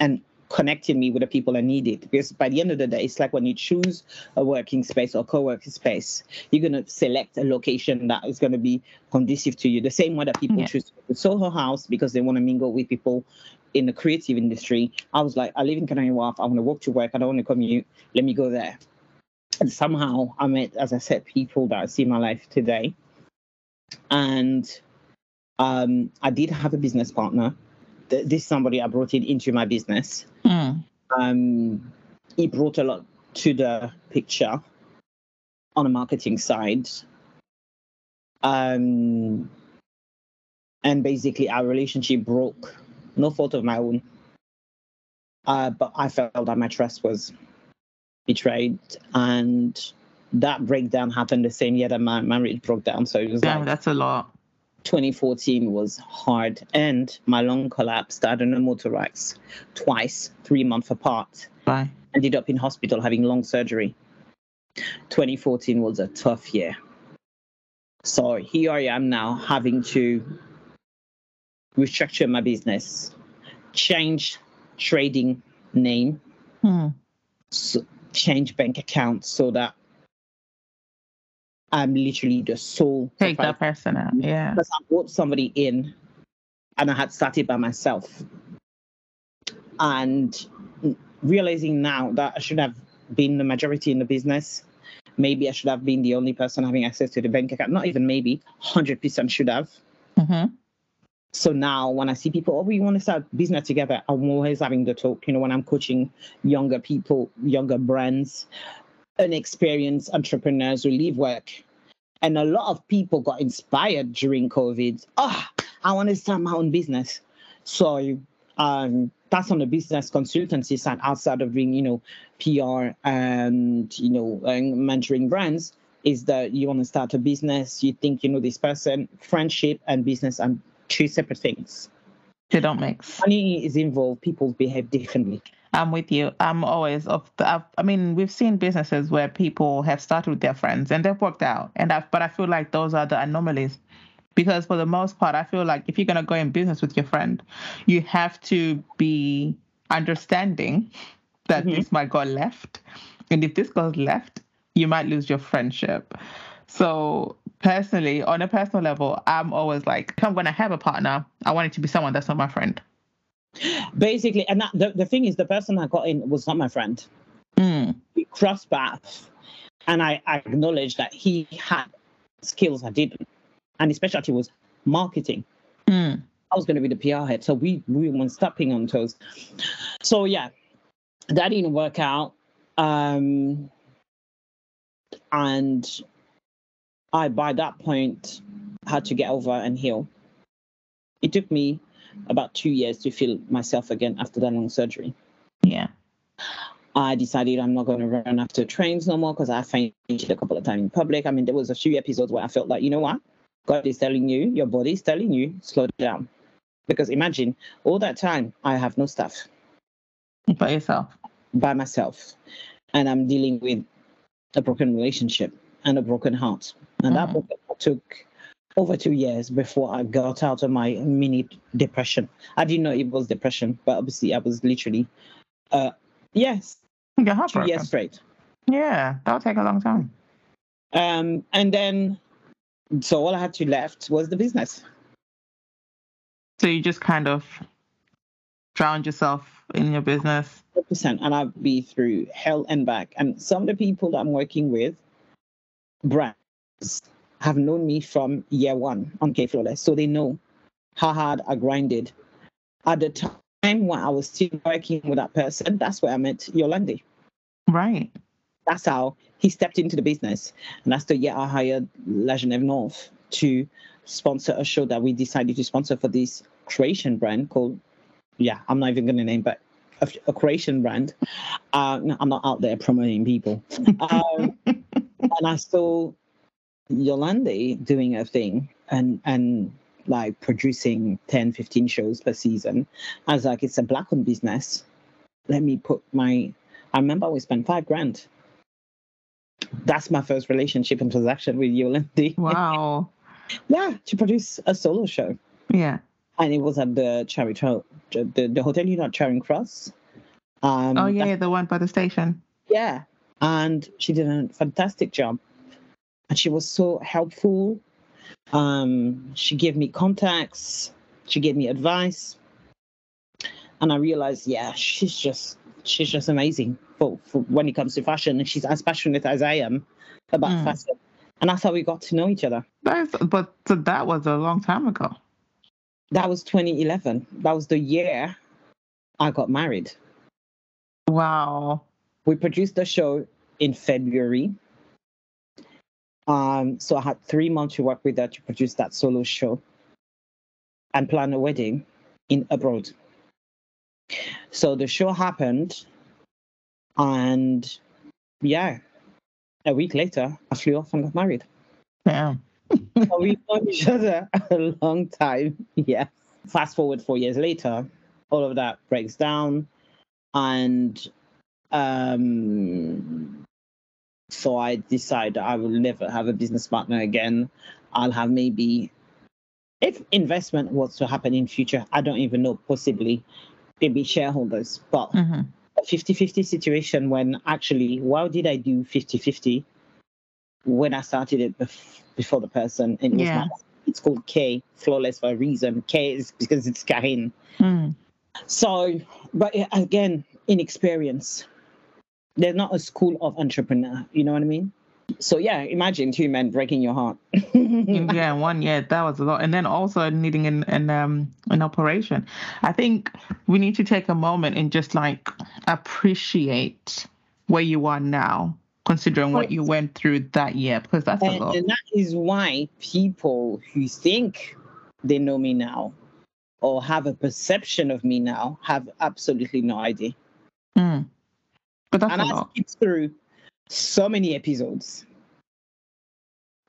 Speaker 2: and connected me with the people I needed. Because by the end of the day, it's like when you choose a working space or co-working space, you're going to select a location that is going to be conducive to you. The same way that people
Speaker 1: Yeah.
Speaker 2: choose Soho House because they want to mingle with people in the creative industry. I was like, I live in Canary Wharf. I want to walk to work. I don't want to commute. Let me go there. And somehow I met, as I said, people that I see in my life today. And um, I did have a business partner. Th- This is somebody I brought it into my business.
Speaker 1: Mm.
Speaker 2: Um, he brought a lot to the picture on the marketing side. Um, and basically, our relationship broke. No fault of my own. Uh, but I felt that my trust was betrayed, and that breakdown happened the same year that my marriage broke down. So it was
Speaker 1: Damn,
Speaker 2: like
Speaker 1: that's a lot.
Speaker 2: 2014 was hard, and my lung collapsed. I had a pneumothorax twice, three months apart.
Speaker 1: Bye.
Speaker 2: Ended up in hospital having lung surgery. 2014 was a tough year. So here I am now having to restructure my business, change trading name,
Speaker 1: Mm.
Speaker 2: so change bank accounts so that I'm literally the sole
Speaker 1: Take that person out. Yeah.
Speaker 2: because I brought somebody in and I had started by myself. And realizing now that I should have been the majority in the business, maybe I should have been the only person having access to the bank account. Not even maybe, 100% should have.
Speaker 1: Mm-hmm.
Speaker 2: So now when I see people, oh, we want to start business together, I'm always having the talk. You know, when I'm coaching younger people, younger brands, inexperienced entrepreneurs who leave work. And a lot of people got inspired during COVID. Oh, I want to start my own business. So um, that's on the business consultancy side outside of doing, you know, PR and, you know, and mentoring brands is that you want to start a business, you think you know this person, friendship and business are two separate things.
Speaker 1: They don't mix.
Speaker 2: Money is involved, people behave differently.
Speaker 1: I'm with you. I'm always of the. I've, I mean, we've seen businesses where people have started with their friends and they've worked out, and I've, but I feel like those are the anomalies, because for the most part, I feel like if you're gonna go in business with your friend, you have to be understanding that
Speaker 2: Mhm.
Speaker 1: this might go left, and if this goes left, you might lose your friendship. So personally, on a personal level, I'm always like, if I'm gonna have a partner, I want it to be someone that's not my friend.
Speaker 2: Basically, and that, the, the thing is, the person I got in was not my friend.
Speaker 1: Mm.
Speaker 2: We crossed paths, and I, I acknowledged that he had skills I didn't, and his specialty was marketing.
Speaker 1: Mm.
Speaker 2: I was going to be the PR head, so we we weren't stepping on toes. So yeah, that didn't work out, um, and I by that point had to get over and heal. It took me about two years to feel myself again after that long surgery.
Speaker 1: Yeah.
Speaker 2: I decided I'm not going to run after trains no more because I fainted a couple of times in public. I mean, there was a few episodes where I felt like, you know what? God is telling you, your body is telling you, slow down. Because imagine all that time I have no staff.
Speaker 1: By yourself.
Speaker 2: By myself. And I'm dealing with a broken relationship and a broken heart. And mm-hmm. that heart took over two years before I got out of my mini depression. I didn't know it was depression, but obviously I was literally, uh, yes, two years straight.
Speaker 1: Yeah, that'll take a long time.
Speaker 2: Um, and then, so all I had to left was the business.
Speaker 1: So you just kind of drowned yourself in your business.
Speaker 2: 100%. And I've been through hell and back. And some of the people that I'm working with, brands, have known me from year one on K Flawless. So they know how hard I grinded. At the time when I was still working with that person, that's where I met Yolandi.
Speaker 1: Right.
Speaker 2: That's how he stepped into the business. And that's the year I hired La Genève North to sponsor a show that we decided to sponsor for this Croatian brand called, yeah, I'm not even going to name, but a, a Croatian brand. Uh, no, I'm not out there promoting people. Um, and I saw Yolande doing a thing and and like producing 10, 15 shows per season. I was like, it's a black owned business. Let me put my I remember we spent five grand. That's my first relationship and transaction with Yolande.
Speaker 1: Wow.
Speaker 2: yeah, to produce a solo show.
Speaker 1: Yeah.
Speaker 2: And it was at the Charity the, the hotel you know Charing Cross.
Speaker 1: Um, oh yeah, the one by the station.
Speaker 2: Yeah. And she did a fantastic job and she was so helpful. Um, she gave me contacts, she gave me advice, and I realized, yeah, she's just she's just amazing for, for when it comes to fashion, and she's as passionate as I am about mm. fashion, and that's how we got to know each other.
Speaker 1: That's, but that was a long time ago.
Speaker 2: That was 2011. That was the year I got married.
Speaker 1: Wow.
Speaker 2: We produced the show in February um, so I had three months to work with her to produce that solo show and plan a wedding in abroad. So the show happened, and yeah, a week later, I flew off and got married.
Speaker 1: Yeah.
Speaker 2: so we've known each other a long time. Yeah. Fast forward four years later, all of that breaks down, and um, so I decided I will never have a business partner again. I'll have maybe, if investment was to happen in future, I don't even know, possibly maybe shareholders, but mm-hmm. a 50 50 situation when actually, why did I do 50 50 when I started it bef- before the person? And it yeah. my, it's called K, flawless for a reason. K is because it's Karin. Mm. So, but again, inexperience there's not a school of entrepreneur. You know what I mean? So yeah, imagine two men breaking your heart.
Speaker 1: yeah, one yeah, that was a lot, and then also needing an an um an operation. I think we need to take a moment and just like appreciate where you are now, considering what you went through that year, because that's
Speaker 2: and,
Speaker 1: a lot.
Speaker 2: And that is why people who think they know me now or have a perception of me now have absolutely no idea.
Speaker 1: Mm. But that's
Speaker 2: and I skipped through so many episodes.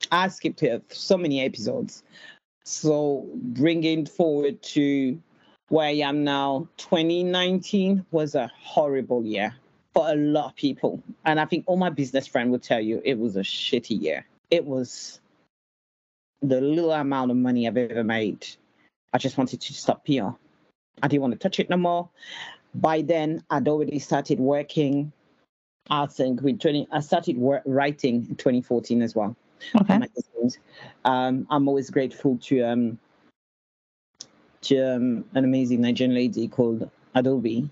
Speaker 2: I skipped here so many episodes. So bringing forward to where I am now, 2019 was a horrible year for a lot of people. And I think all my business friends will tell you it was a shitty year. It was the little amount of money I've ever made. I just wanted to stop PR. I didn't want to touch it no more by then I'd already started working. I think with 20, I started writing in 2014 as well.
Speaker 1: Okay.
Speaker 2: Um, I'm always grateful to um, to um, an amazing Nigerian lady called Adaobi.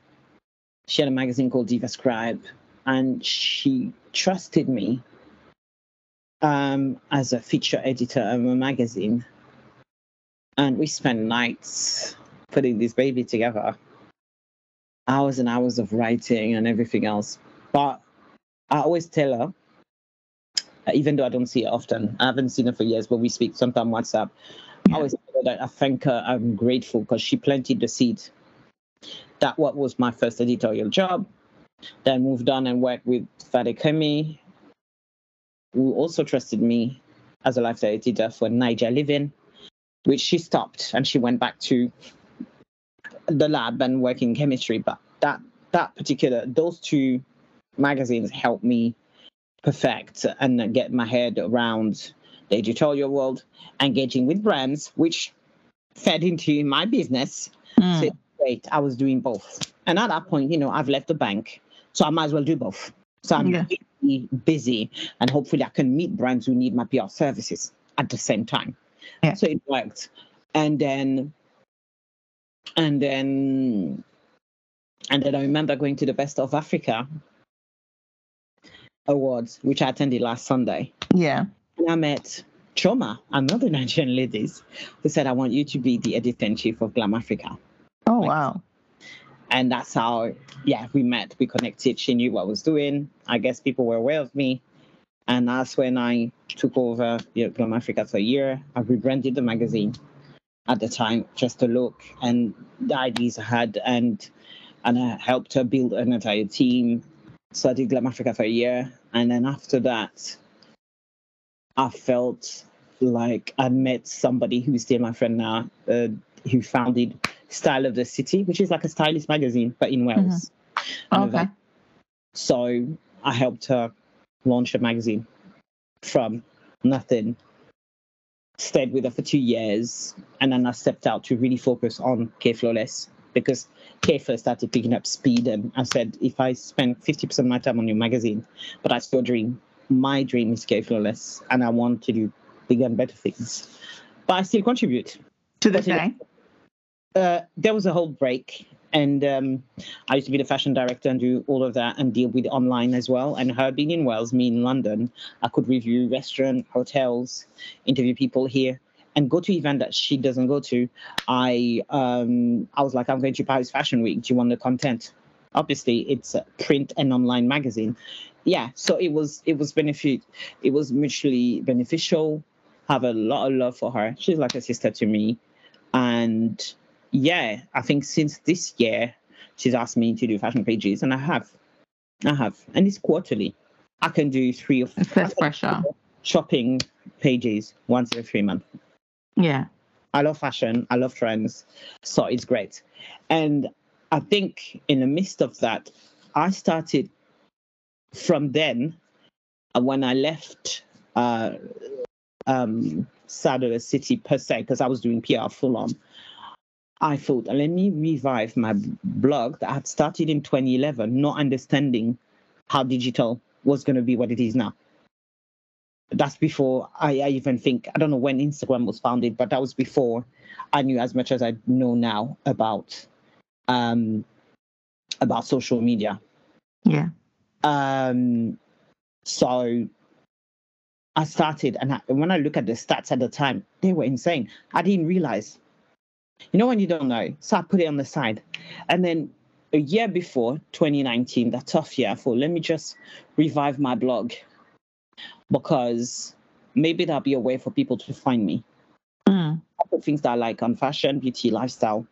Speaker 2: She had a magazine called Diva Scribe, and she trusted me um, as a feature editor of a magazine. And we spent nights putting this baby together, hours and hours of writing and everything else. But I always tell her, even though I don't see her often, I haven't seen her for years, but we speak sometimes WhatsApp. I always tell her that I thank her, I'm grateful because she planted the seed. That what was my first editorial job. Then moved on and worked with Fadekemi, who also trusted me as a lifestyle editor for Niger Living, which she stopped and she went back to the lab and working chemistry. But that that particular those two magazines helped me perfect and get my head around the editorial world, engaging with brands, which fed into my business.
Speaker 1: Mm.
Speaker 2: So great, I was doing both. And at that point, you know, I've left the bank, so I might as well do both. So I'm
Speaker 1: Yeah.
Speaker 2: really busy, and hopefully I can meet brands who need my PR services at the same time.
Speaker 1: Yeah.
Speaker 2: So it worked, and then, and then, and then I remember going to the Best of Africa Awards, which I attended last Sunday.
Speaker 1: Yeah.
Speaker 2: And I met Choma, another Nigerian ladies, who said, I want you to be the editor in chief of Glam Africa.
Speaker 1: Oh
Speaker 2: Like-
Speaker 1: wow.
Speaker 2: And that's how, yeah, we met, we connected. She knew what I was doing. I guess people were aware of me. And that's when I took over you know, Glam Africa for a year. I rebranded the magazine at the time just to look and the ideas I had and and I helped her build an entire team. So I did Glam Africa for a year. And then after that, I felt like I'd met somebody who's still my friend now, uh, who founded Style of the City, which is like a stylist magazine, but in Wales. And
Speaker 1: Okay.
Speaker 2: So I helped her launch a magazine from nothing. Stayed with her for two years, and then I stepped out to really focus on K Flawless because K first started picking up speed, and I said, if I spend 50% of my time on your magazine, but I still dream, my dream is K Flawless, and I want to do bigger and better things. But I still contribute
Speaker 1: To this
Speaker 2: But, you know,
Speaker 1: day.
Speaker 2: uh, there was a whole break, and um, I used to be the fashion director and do all of that and deal with online as well. And her being in Wales, me in London, I could review restaurant, hotels, interview people here, and go to event that she doesn't go to. I um, I was like, I'm going to Paris Fashion Week. Do you want the content? Obviously, it's a print and online magazine. Yeah, so it was it was benefit. It was mutually beneficial. Have a lot of love for her. She's like a sister to me, and yeah, I think since this year, she's asked me to do fashion pages, and I have. I have. And it's quarterly. I can do three or
Speaker 1: less pressure.
Speaker 2: shopping pages once every three months.
Speaker 1: Yeah.
Speaker 2: I love fashion. I love trends. So it's great. And I think in the midst of that, I started from then uh, when I left uh, um, Saddler City per se, because I was doing PR full on. I thought, let me revive my blog that I had started in 2011, not understanding how digital was going to be what it is now. That's before I, I even think, I don't know when Instagram was founded, but that was before I knew as much as I know now about um, about social media.
Speaker 1: Yeah.
Speaker 2: Um, so I started, and I, when I look at the stats at the time, they were insane. I didn't realize. You know when you don't know, so I put it on the side, and then a year before 2019, that tough year, I thought, let me just revive my blog because maybe that'll be a way for people to find me.
Speaker 1: Mm.
Speaker 2: I put things that I like on fashion, beauty, lifestyle.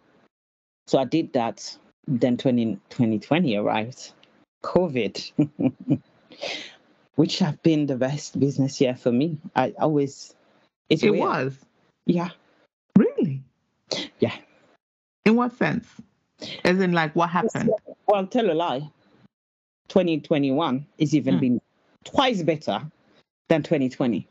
Speaker 2: So I did that. Then 20, 2020 arrived, COVID, which have been the best business year for me. I always, it's
Speaker 1: It
Speaker 2: weird.
Speaker 1: was.
Speaker 2: yeah,
Speaker 1: Really?
Speaker 2: Yeah.
Speaker 1: In what sense? As in, like, what happened?
Speaker 2: Well, tell a lie. 2021 is even
Speaker 1: Hmm.
Speaker 2: been twice better than 2020.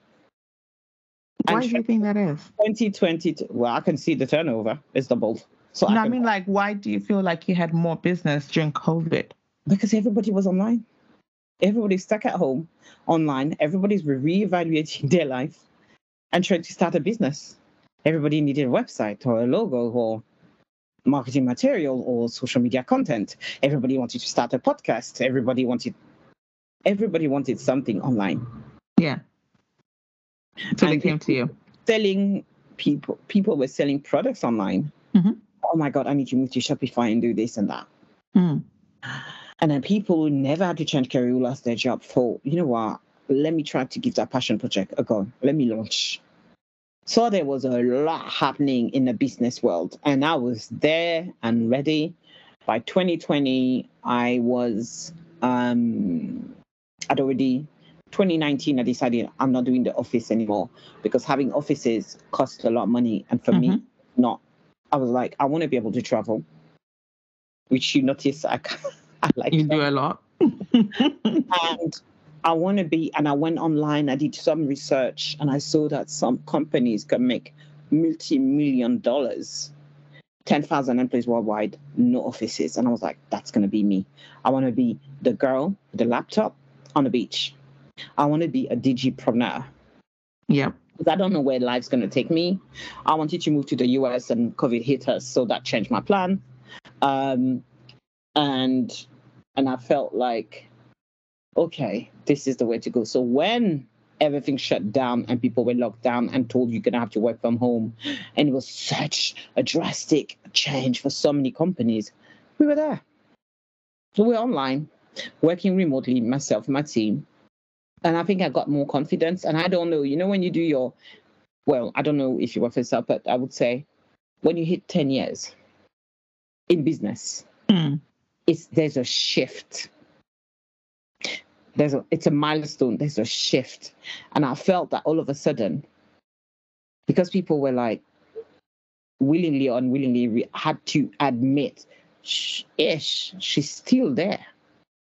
Speaker 1: Why
Speaker 2: And
Speaker 1: do you think that is?
Speaker 2: 2020, well, I can see the turnover is doubled. So
Speaker 1: No, I
Speaker 2: can-
Speaker 1: mean, like, why do you feel like you had more business during COVID?
Speaker 2: because everybody was online. everybody's stuck at home online. Everybody's reevaluating their life and trying to start a business. Everybody needed a website or a logo or marketing material or social media content. Everybody wanted to start a podcast. Everybody wanted everybody wanted something online.
Speaker 1: Yeah. So they came to you.
Speaker 2: Selling people people were selling products online.
Speaker 1: Mhm.
Speaker 2: Oh my god, I need to move to Shopify and do this and that.
Speaker 1: Mm.
Speaker 2: And then people who never had to change career who lost their job thought, you know what, let me try to give that passion project a go. Let me launch. So there was a lot happening in the business world. And I was there and ready. By 2020, I was um I'd already 2019 I decided I'm not doing the office anymore because having offices costs a lot of money. And for me,
Speaker 1: Mhm.
Speaker 2: not. I was like, I want to be able to travel. Which you notice I, I like
Speaker 1: You do a lot.
Speaker 2: and I want to be, and I went online, I did some research, and I saw that some companies can make multi million dollars, 10,000 employees worldwide, no offices. And I was like, that's going to be me. I want to be the girl with the laptop on the beach. I want to be a digipreneur.
Speaker 1: Yeah.
Speaker 2: Because I don't know where life's going to take me. I wanted to move to the US and COVID hit us, so that changed my plan. Um, and and I felt like, okay, this is the way to go. So when everything shut down and people were locked down and told you're gonna have to work from home, and it was such a drastic change for so many companies, we were there. So we're online, working remotely, myself, and my team, and I think I got more confidence. And I don't know, you know, when you do your, well, I don't know if you were first up, but I would say when you hit 10 years in business,
Speaker 1: Mm.
Speaker 2: it's there's a shift. There's a it's a milestone, there's a shift. And I felt that all of a sudden, because people were like willingly or unwillingly re- had to admit, "Sh- ish, she's still there.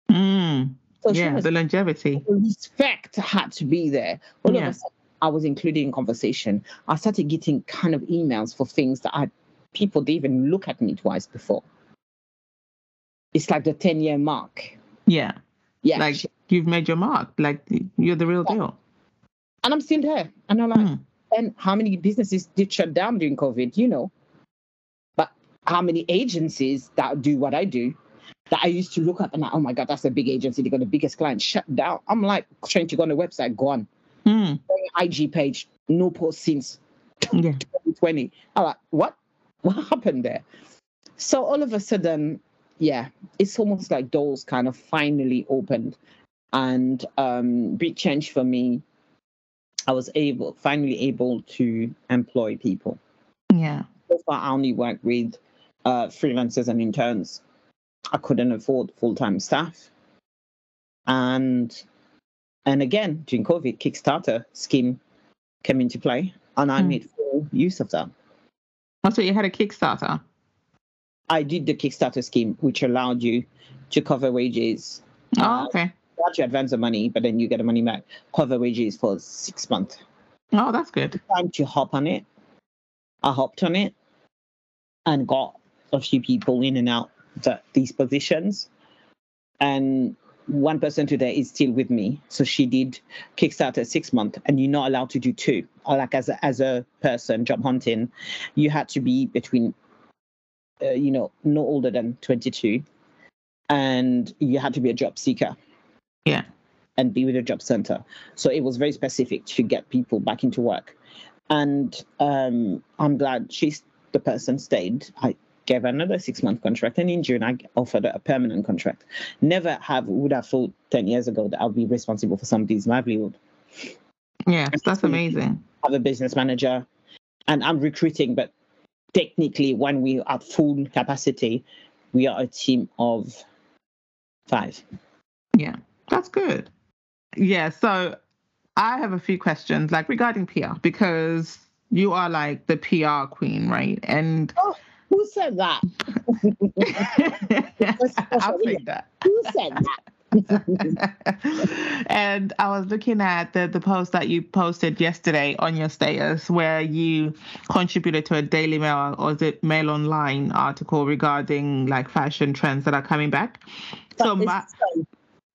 Speaker 1: Mm.
Speaker 2: So she
Speaker 1: Yeah,
Speaker 2: was
Speaker 1: the longevity.
Speaker 2: the respect had to be there. All
Speaker 1: Yeah.
Speaker 2: of a sudden, I was included in conversation. I started getting kind of emails for things that I people didn't even look at me twice before. It's like the 10 year mark.
Speaker 1: Yeah.
Speaker 2: Yeah.
Speaker 1: Like you've made your mark. Like you're the real
Speaker 2: Yeah.
Speaker 1: deal.
Speaker 2: and I'm still there. And I'm like,
Speaker 1: Mm.
Speaker 2: and how many businesses did shut down during COVID? You know. But how many agencies that do what I do that I used to look up and like, oh my God, that's a big agency. They got the biggest client shut down. I'm like trying to go on the website, gone.
Speaker 1: Mm.
Speaker 2: IG page, no post since
Speaker 1: Yeah.
Speaker 2: 2020. I'm like, what? What happened there? So all of a sudden, yeah, it's almost like doors kind of finally opened. And um, big change for me. I was able, finally able to employ people.
Speaker 1: Yeah.
Speaker 2: So far, I only work with uh, freelancers and interns. I couldn't afford full-time staff. And and again, during COVID, Kickstarter scheme came into play, and I
Speaker 1: Hmm.
Speaker 2: made full use of that.
Speaker 1: Also, you had a Kickstarter.
Speaker 2: I did the Kickstarter scheme, which allowed you to cover wages.
Speaker 1: Oh,
Speaker 2: Uh,
Speaker 1: okay.
Speaker 2: You have advance the money, but then you get the money back. Cover wages for six months.
Speaker 1: Oh, that's good.
Speaker 2: Time to hop on it. I hopped on it and got a few people in and out that these positions. And one person today is still with me. So she did Kickstarter six months, and you're not allowed to do two. Or like as a, as a person job hunting, you had to be between, uh, you know, no older than 22, and you had to be a job seeker
Speaker 1: Yeah.
Speaker 2: and be with a job center. So it was very specific to get people back into work. And um, I'm glad she's the person stayed. I gave another six month contract, and in June I offered a permanent contract. Never have would have thought ten years ago that I'll be responsible for somebody's livelihood.
Speaker 1: Yeah, that's amazing.
Speaker 2: I have a business manager, and I'm recruiting, but technically, when we are at full capacity, we are a team of five.
Speaker 1: Yeah, that's good. Yeah, so I have a few questions like regarding PR because you are like the PR queen, right? And oh.
Speaker 2: Who said that?
Speaker 1: I'll take that.
Speaker 2: Who said that?
Speaker 1: and I was looking at the, the post that you posted yesterday on your status where you contributed to a Daily Mail or is it Mail Online article regarding like fashion trends that are coming back. So
Speaker 2: But
Speaker 1: my
Speaker 2: the sun.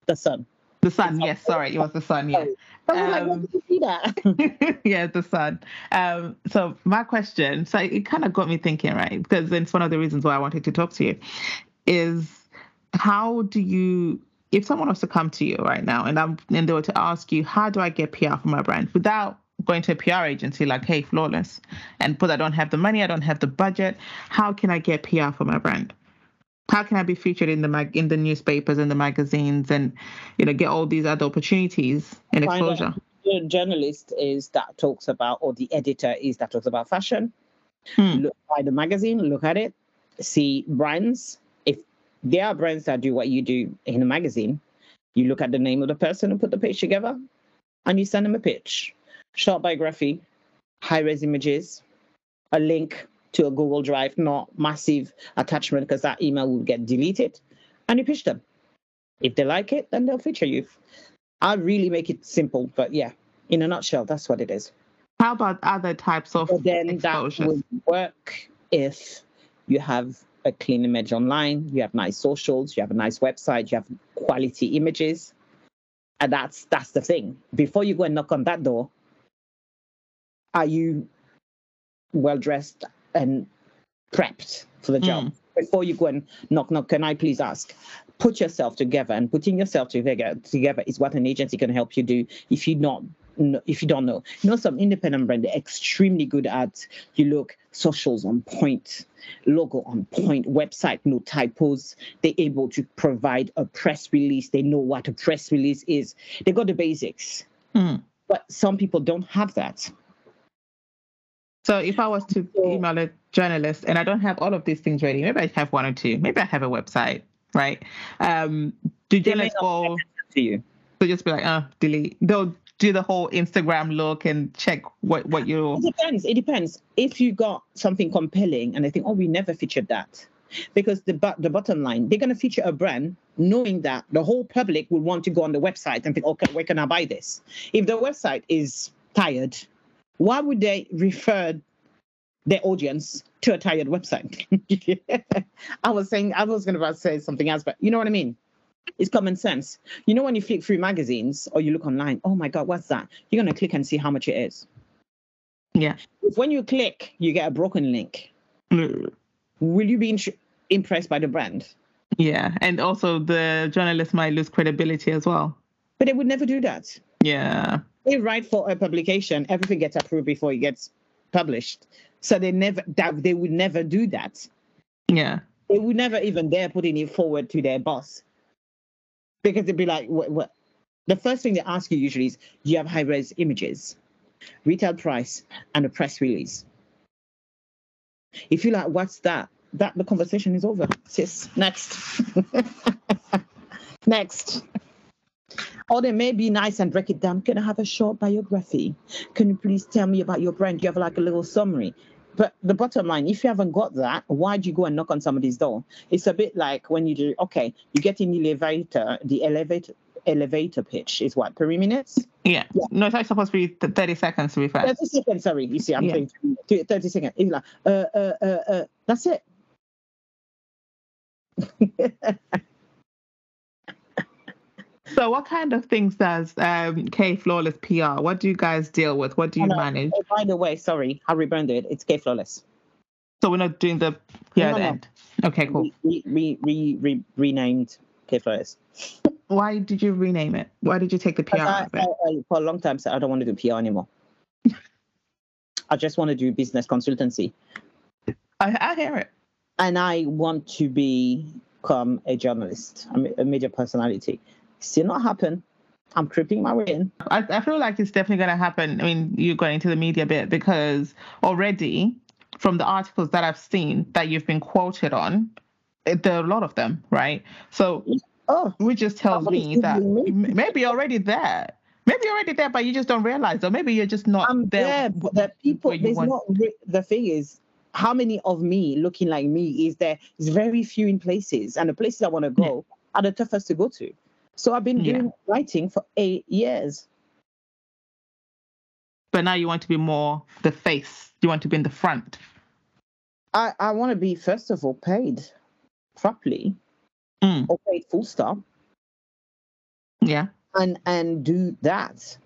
Speaker 2: The sun.
Speaker 1: The Sun, yes, sorry, it was the Sun, yeah.
Speaker 2: I was like, where
Speaker 1: Um,
Speaker 2: did you see that?
Speaker 1: yeah, the sun. Um, so my question, so it kind of got me thinking, right? Because it's one of the reasons why I wanted to talk to you, is how do you, if someone was to come to you right now and I'm and they were to ask you, how do I get PR for my brand without going to a PR agency like K Flawless, and but I don't have the money, I don't have the budget, how can I get PR for my brand? How can I be featured in the mag- in the newspapers and the magazines and you know get all these other opportunities and exposure?
Speaker 2: the journalist is that talks about, or the editor is that talks about fashion.
Speaker 1: Hmm.
Speaker 2: Look by the magazine, look at it, see brands. If there are brands that do what you do in a magazine, you look at the name of the person and put the page together, and you send them a pitch, short biography, high res images, a link to a Google Drive, not massive attachment because that email will get deleted, and you pitch them. If they like it, then they'll feature you. I really make it simple, but yeah, in a nutshell, that's what it is.
Speaker 1: How about other types of
Speaker 2: But then that would work if you have a clean image online, you have nice socials, you have a nice website, you have quality images. And that's that's the thing. Before you go and knock on that door, are you well dressed and prepped for the job? Before you go and knock knock, can I please ask? Put yourself together and putting yourself together together is what an agency can help you do if you not if you don't know. You know some independent brand they're extremely good at you look socials on point, logo on point, website no typos. They're able to provide a press release. They know what a press release is. They got the basics.
Speaker 1: Hmm.
Speaker 2: But some people don't have that.
Speaker 1: So if I was to email a journalist and I don't have all of these things ready, maybe I have one or two. Maybe I have a website, right? Um, do journalists go
Speaker 2: To you.
Speaker 1: to just be like, uh, delete? They'll do the whole Instagram look and check what what you.
Speaker 2: It depends. It depends. If you got something compelling and they think, oh, we never featured that. Because the but the bottom line, they're gonna feature a brand knowing that the whole public will want to go on the website and think, okay, where can I buy this? If the website is tired, why would they refer their audience to a tired website? I was saying I was gonna say something else, but you know what I mean? It's common sense. You know when you flick through magazines or you look online, oh my god, what's that? You're gonna click and see how much it is.
Speaker 1: Yeah.
Speaker 2: If when you click, you get a broken link,
Speaker 1: Mm,
Speaker 2: will you be int- impressed by the brand?
Speaker 1: Yeah, and also the journalist might lose credibility as well.
Speaker 2: But they would never do that.
Speaker 1: Yeah.
Speaker 2: They write for a publication, everything gets approved before it gets published. So they never that they would never do that.
Speaker 1: Yeah.
Speaker 2: They would never even dare putting it forward to their boss. Because they'd be like, what, what? The first thing they ask you usually is, do you have high res images, retail price, and a press release? If you're like, what's that? That the conversation is over. Sis, next. next. Or they may be nice and break it down. Can I have a short biography? Can you please tell me about your brand? Do you have like a little summary? But the bottom line, if you haven't got that, why do you go and knock on somebody's door? It's a bit like when you do, okay, you get in the elevator, the elevator elevator pitch is what, three minutes?
Speaker 1: Yeah. No, it's actually supposed to be 30 seconds to be fair.
Speaker 2: 30 seconds, sorry. You see, I'm
Speaker 1: Yeah.
Speaker 2: saying 30 seconds. It's like, uh, uh, uh, uh, that's it.
Speaker 1: So, what kind of things does um, K Flawless PR? What do you guys deal with? What do you
Speaker 2: Oh, no.
Speaker 1: manage?
Speaker 2: Oh, by the way, sorry, I rebranded. It. It's K Flawless.
Speaker 1: So, we're not doing the yeah
Speaker 2: No,
Speaker 1: the
Speaker 2: no.
Speaker 1: end. Okay, cool.
Speaker 2: We re, re, re, renamed K Flawless.
Speaker 1: Why did you rename it? Why did you take the PR
Speaker 2: I,
Speaker 1: out of
Speaker 2: I, for a long time, said I don't want to do PR anymore. I just want to do business consultancy.
Speaker 1: I, I hear it.
Speaker 2: and I want to become a journalist, a media personality. Still not happen. I'm creeping my way in.
Speaker 1: I, I feel like it's definitely going to happen. I mean, you're going into the media bit because already from the articles that I've seen that you've been quoted on, eh, there are a lot of them, right? So
Speaker 2: Oh,
Speaker 1: which just tells me that
Speaker 2: me.
Speaker 1: maybe already there. Maybe you're already there, but you just don't realize, or maybe you're just not
Speaker 2: I'm
Speaker 1: there.
Speaker 2: there, but the people. There's
Speaker 1: want-
Speaker 2: not. The thing is, how many of me looking like me is there? Is very few in places, and the places I want to go are the toughest to go to. So I've been
Speaker 1: Yeah.
Speaker 2: doing writing for eight years.
Speaker 1: But now you want to be more the face. You want to be in the front.
Speaker 2: I I want to be first of all paid properly
Speaker 1: Mm,
Speaker 2: or paid full stop.
Speaker 1: yeah.
Speaker 2: and and do that.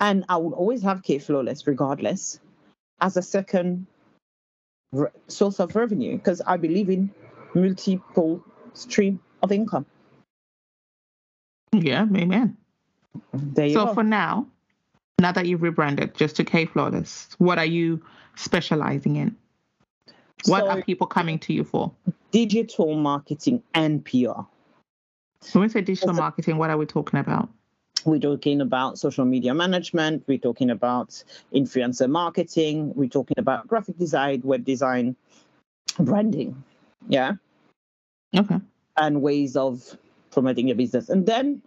Speaker 2: And I would always have K Flawless regardless as a second re- source of revenue because I believe in multiple stream of income.
Speaker 1: Yeah, amen.
Speaker 2: There
Speaker 1: So
Speaker 2: go.
Speaker 1: for now, now that you've rebranded just to K Flawless, what are you specializing in? What
Speaker 2: So,
Speaker 1: are people coming to you for?
Speaker 2: digital marketing and PR.
Speaker 1: When we say digital marketing, what are we talking about?
Speaker 2: We're talking about social media management. We're talking about influencer marketing. We're talking about graphic design, web design, branding. Yeah.
Speaker 1: Okay.
Speaker 2: and ways of promoting your business. And then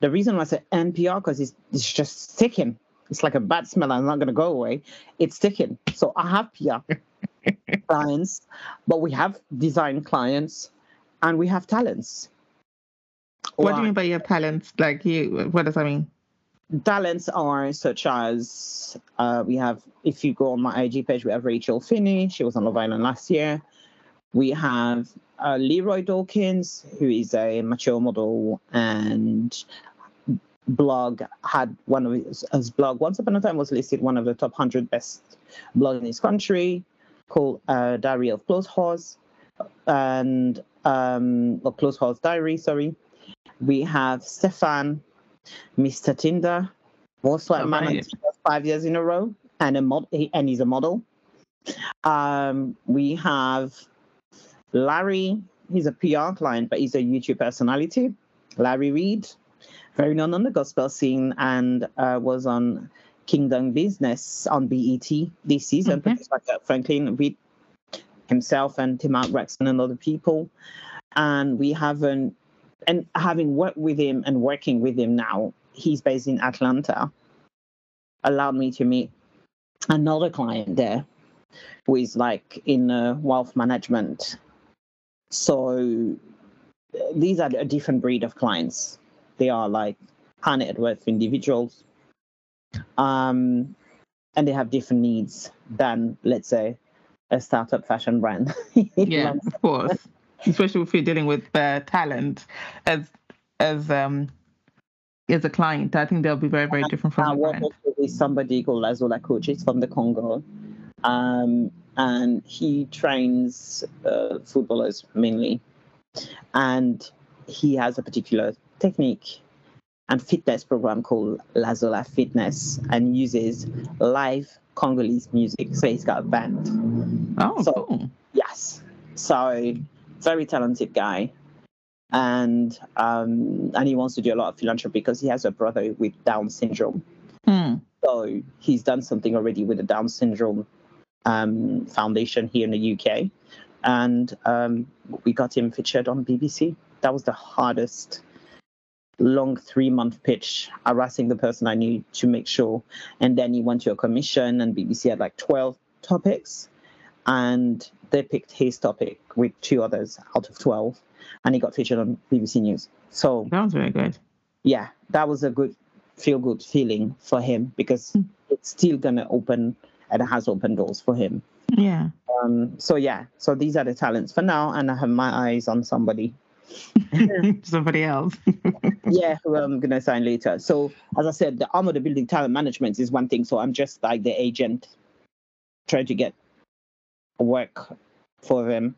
Speaker 2: the reason why I say NPR because it's, it's just sticking. It's like a bad smell and it's not going to go away. It's sticking. So I have PR clients, but we have design clients and we have talents.
Speaker 1: What do you mean by your talents? Like you, what does that mean?
Speaker 2: talents are such as uh, we have, if you go on my IG page, we have Rachel Finney. She was on Love Island last year. We have uh, Leroy Dawkins, who is a mature model and blog had one of his, his blog once upon a time was listed one of the top 100 best blog in this country called uh, diary of close horse. And um or close horse diary sorry. We have stefan mr tinder most like man on
Speaker 1: Alright.
Speaker 2: Five years in a row and a mod and he's a model. Um we have larry he's a pr client but he's a youtube personality larry reed very known on the gospel scene and uh, was on Kingdom Business on BET this season,
Speaker 1: Mhm.
Speaker 2: produced by Kirk Franklin with himself and Tim Gregson and other people. And we haven't, and having worked with him and working with him now, he's based in Atlanta, allowed me to meet another client there who is like in uh, wealth management. So uh, these are a different breed of clients they are like high net worth individuals um and they have different needs than let's say a startup fashion brand
Speaker 1: Yeah, of course. Especially if you're dealing with uh, talent as as um as a client, I think they'll be very very different from
Speaker 2: I work
Speaker 1: brand.
Speaker 2: with somebody called Lazola Coaches from the Congo. Um, and he trains uh, footballers mainly. And he has a particular technique and fitness program called Lazola Fitness and uses live Congolese music. So he's got a band.
Speaker 1: Oh,
Speaker 2: So-
Speaker 1: cool.
Speaker 2: Yes. So very talented guy. And um, and he wants to do a lot of philanthropy because he has a brother with Down syndrome.
Speaker 1: Hmm.
Speaker 2: So he's done something already with the Down syndrome um, foundation here in the UK, and um, we got him featured on BBC. That was the hardest long three month pitch, harassing the person I knew to make sure. And then he went to a commission, and BBC had like twelve topics, and they picked his topic with two others out of twelve, and he got featured on BBC News. So
Speaker 1: That was very good.
Speaker 2: yeah, that was a good feel good feeling for him because
Speaker 1: Mm.
Speaker 2: it's still gonna open and it has opened doors for him.
Speaker 1: Yeah.
Speaker 2: Um, so yeah, so these are the talents for now, and I have my eyes on somebody.
Speaker 1: Somebody else.
Speaker 2: yeah, who I'm gonna sign later. So as I said, the arm of the building talent management is one thing. So I'm just like the agent, trying to get work for them.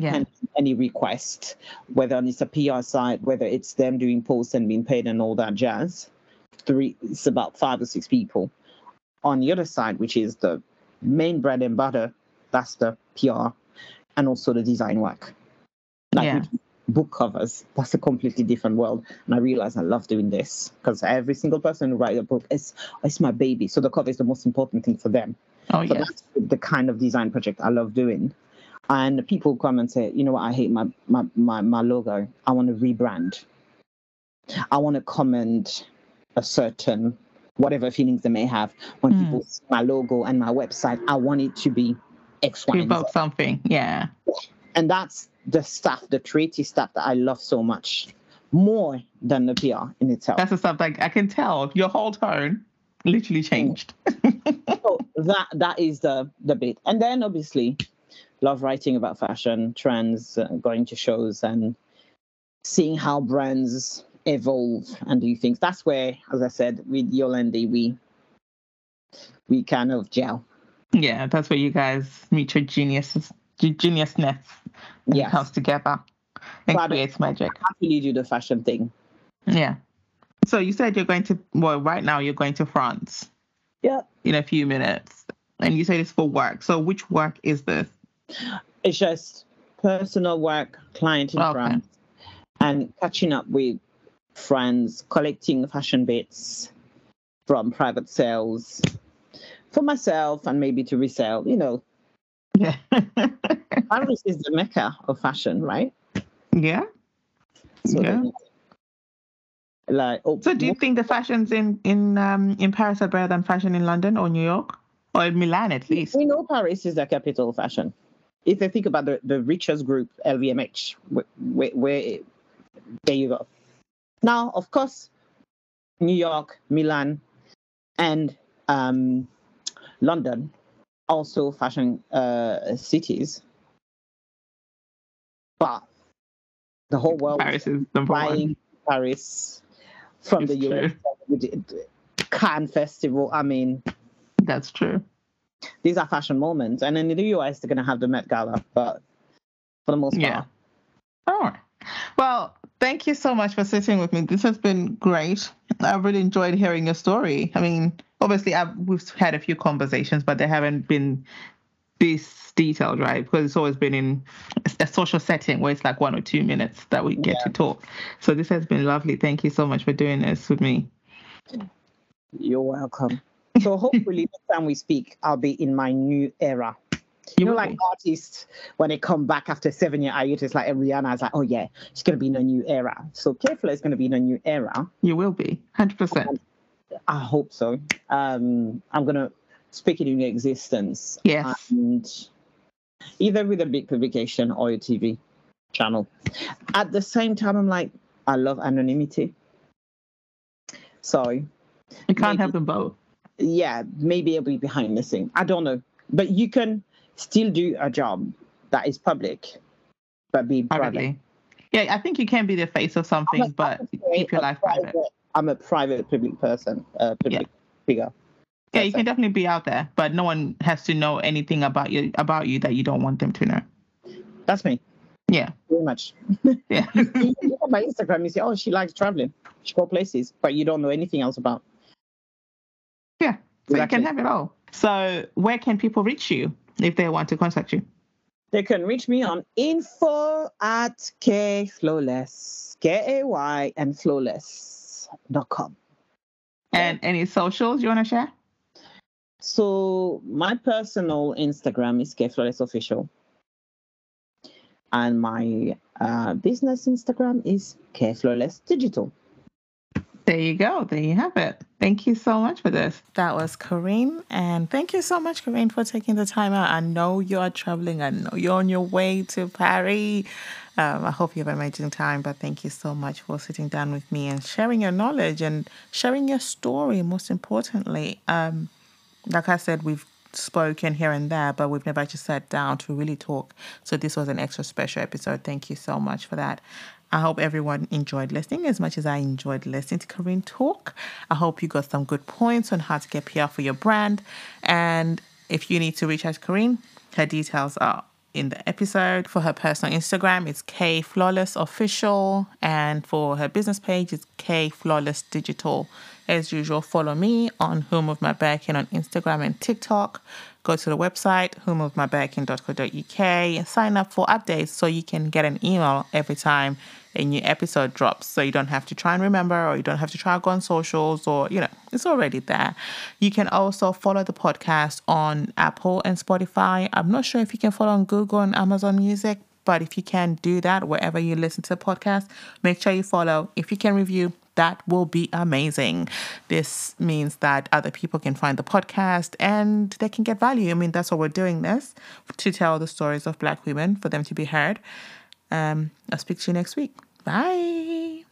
Speaker 1: yeah.
Speaker 2: and any request, whether it's a PR side, whether it's them doing posts and being paid and all that jazz. Three, it's about five or six people. On the other side, which is the main bread and butter, that's the PR, and also the design work. Like
Speaker 1: Yeah.
Speaker 2: book covers, that's a completely different world. And I realize I love doing this because every single person who writes a book is it's my baby. So the cover is the most important thing for them.
Speaker 1: Oh
Speaker 2: So
Speaker 1: yes.
Speaker 2: that's the kind of design project I love doing. And people come and say, you know what, I hate my my my, my logo. I want to rebrand. I want to comment a certain whatever feelings they may have when
Speaker 1: Hmm.
Speaker 2: people see my logo and my website. I want it to be X, Y, Z.
Speaker 1: something. Yeah.
Speaker 2: And that's the stuff, the creative stuff that I love so much, more than the PR in itself.
Speaker 1: That's the stuff like I can tell your whole tone literally changed.
Speaker 2: so that that is the the bit and then obviously love writing about fashion trends uh, going to shows and seeing how brands evolve and do things. That's where, as I said, with Yolandi, we we kind of gel.
Speaker 1: Yeah, that's where you guys meet your geniuses, geniusness,
Speaker 2: Yes.
Speaker 1: comes together and
Speaker 2: But-
Speaker 1: creates magic.
Speaker 2: Happily do the fashion thing.
Speaker 1: Yeah. So you said you're going to well, right now you're going to France
Speaker 2: Yeah.
Speaker 1: in a few minutes, and you said it's for work. So which work is this?
Speaker 2: It's just personal work, client in
Speaker 1: Okay.
Speaker 2: France, and catching up with friends, collecting fashion bits from private sales for myself and maybe to resell. You know,
Speaker 1: Yeah.
Speaker 2: Paris is the mecca of fashion, right?
Speaker 1: yeah.
Speaker 2: So
Speaker 1: Yeah.
Speaker 2: Like, oh,
Speaker 1: So do you think the fashions in in um in Paris are better than fashion in London or New York or in Milan at least?
Speaker 2: we know Paris is the capital of fashion. If you think about the, the richest group, LVMH, where, where, where there you go. Now, of course, New York, Milan, and um, London, also fashion uh, cities. But the whole world
Speaker 1: Paris is
Speaker 2: buying
Speaker 1: one.
Speaker 2: Paris from
Speaker 1: It's
Speaker 2: the US Cannes Festival. I mean,
Speaker 1: That's true.
Speaker 2: these are fashion moments. And in the US, they're going to have the Met Gala, but for the most part,
Speaker 1: Yeah. All right. Well, thank you so much for sitting with me. This has been great. I've really enjoyed hearing your story. I mean, obviously, I've, we've had a few conversations, but they haven't been this detailed, right? Because it's always been in a social setting where it's like one or two minutes that we get to talk. So this has been lovely. Thank you so much for doing this with me.
Speaker 2: you're welcome. So hopefully, next time we speak, I'll be in my new era.
Speaker 1: You
Speaker 2: know, like artists, when they come back after seven year hiatus, like Rihanna is like, oh yeah, she's going to be in a new era. So Kefla is going to be in a new era.
Speaker 1: You will be. 100%.
Speaker 2: I hope so. Um, I'm going to speak it into existence.
Speaker 1: Yes.
Speaker 2: And either with a big publication or a TV channel. At the same time, I'm like, I love anonymity. Sorry.
Speaker 1: You can't
Speaker 2: maybe-
Speaker 1: have them both.
Speaker 2: yeah, maybe it'll be behind the scene. I don't know. But you can still do a job that is public, but be private.
Speaker 1: Yeah, I think you can be the face of something, but keep your life private.
Speaker 2: I'm a private public person, uh, public figure.
Speaker 1: Yeah, you can definitely be out there, but no one has to know anything about you about you that you don't want them to know.
Speaker 2: That's me,
Speaker 1: Yeah,
Speaker 2: very much.
Speaker 1: yeah,
Speaker 2: you look at my Instagram, you see, oh, she likes traveling. She go places, but you don't know anything else about.
Speaker 1: yeah. So you can have it all. So where can people reach you if they want to contact you?
Speaker 2: They can reach me on info at K Flawless, K A Y and flawless.com.
Speaker 1: And any socials you want to share?
Speaker 2: So my personal Instagram is K Flawless Official. And my uh, business Instagram is K Flawless Digital.
Speaker 1: There you go. There you have it. Thank you so much for this. That was Corinne. And thank you so much, Corinne, for taking the time out. I know you're traveling. I know you're on your way to Paris. Um, I hope you have an amazing time. But thank you so much for sitting down with me and sharing your knowledge and sharing your story, most importantly. Um, like I said, we've spoken here and there, but we've never actually sat down to really talk. So this was an extra special episode. Thank you so much for that. I hope everyone enjoyed listening as much as I enjoyed listening to Corinne talk. I hope you got some good points on how to get PR for your brand. And if you need to reach out to Corinne, her details are in the episode. For her personal Instagram, it's K Flawless Official, and for her business page, it's K Flawless Digital. As usual, follow me on Home of My Birkin on Instagram and TikTok. Go to the website, homeofmybirkin.co.uk, sign up for updates so you can get an email every time a new episode drops. So you don't have to try and remember, or you don't have to try and go on socials, or, you know, it's already there. You can also follow the podcast on Apple and Spotify. I'm not sure if you can follow on Google and Amazon Music, but if you can do that wherever you listen to the podcast, make sure you follow. If you can review, that will be amazing. This means that other people can find the podcast and they can get value. I mean, that's why we're doing this to tell the stories of Black women for them to be heard. Um, I'll speak to you next week. Bye.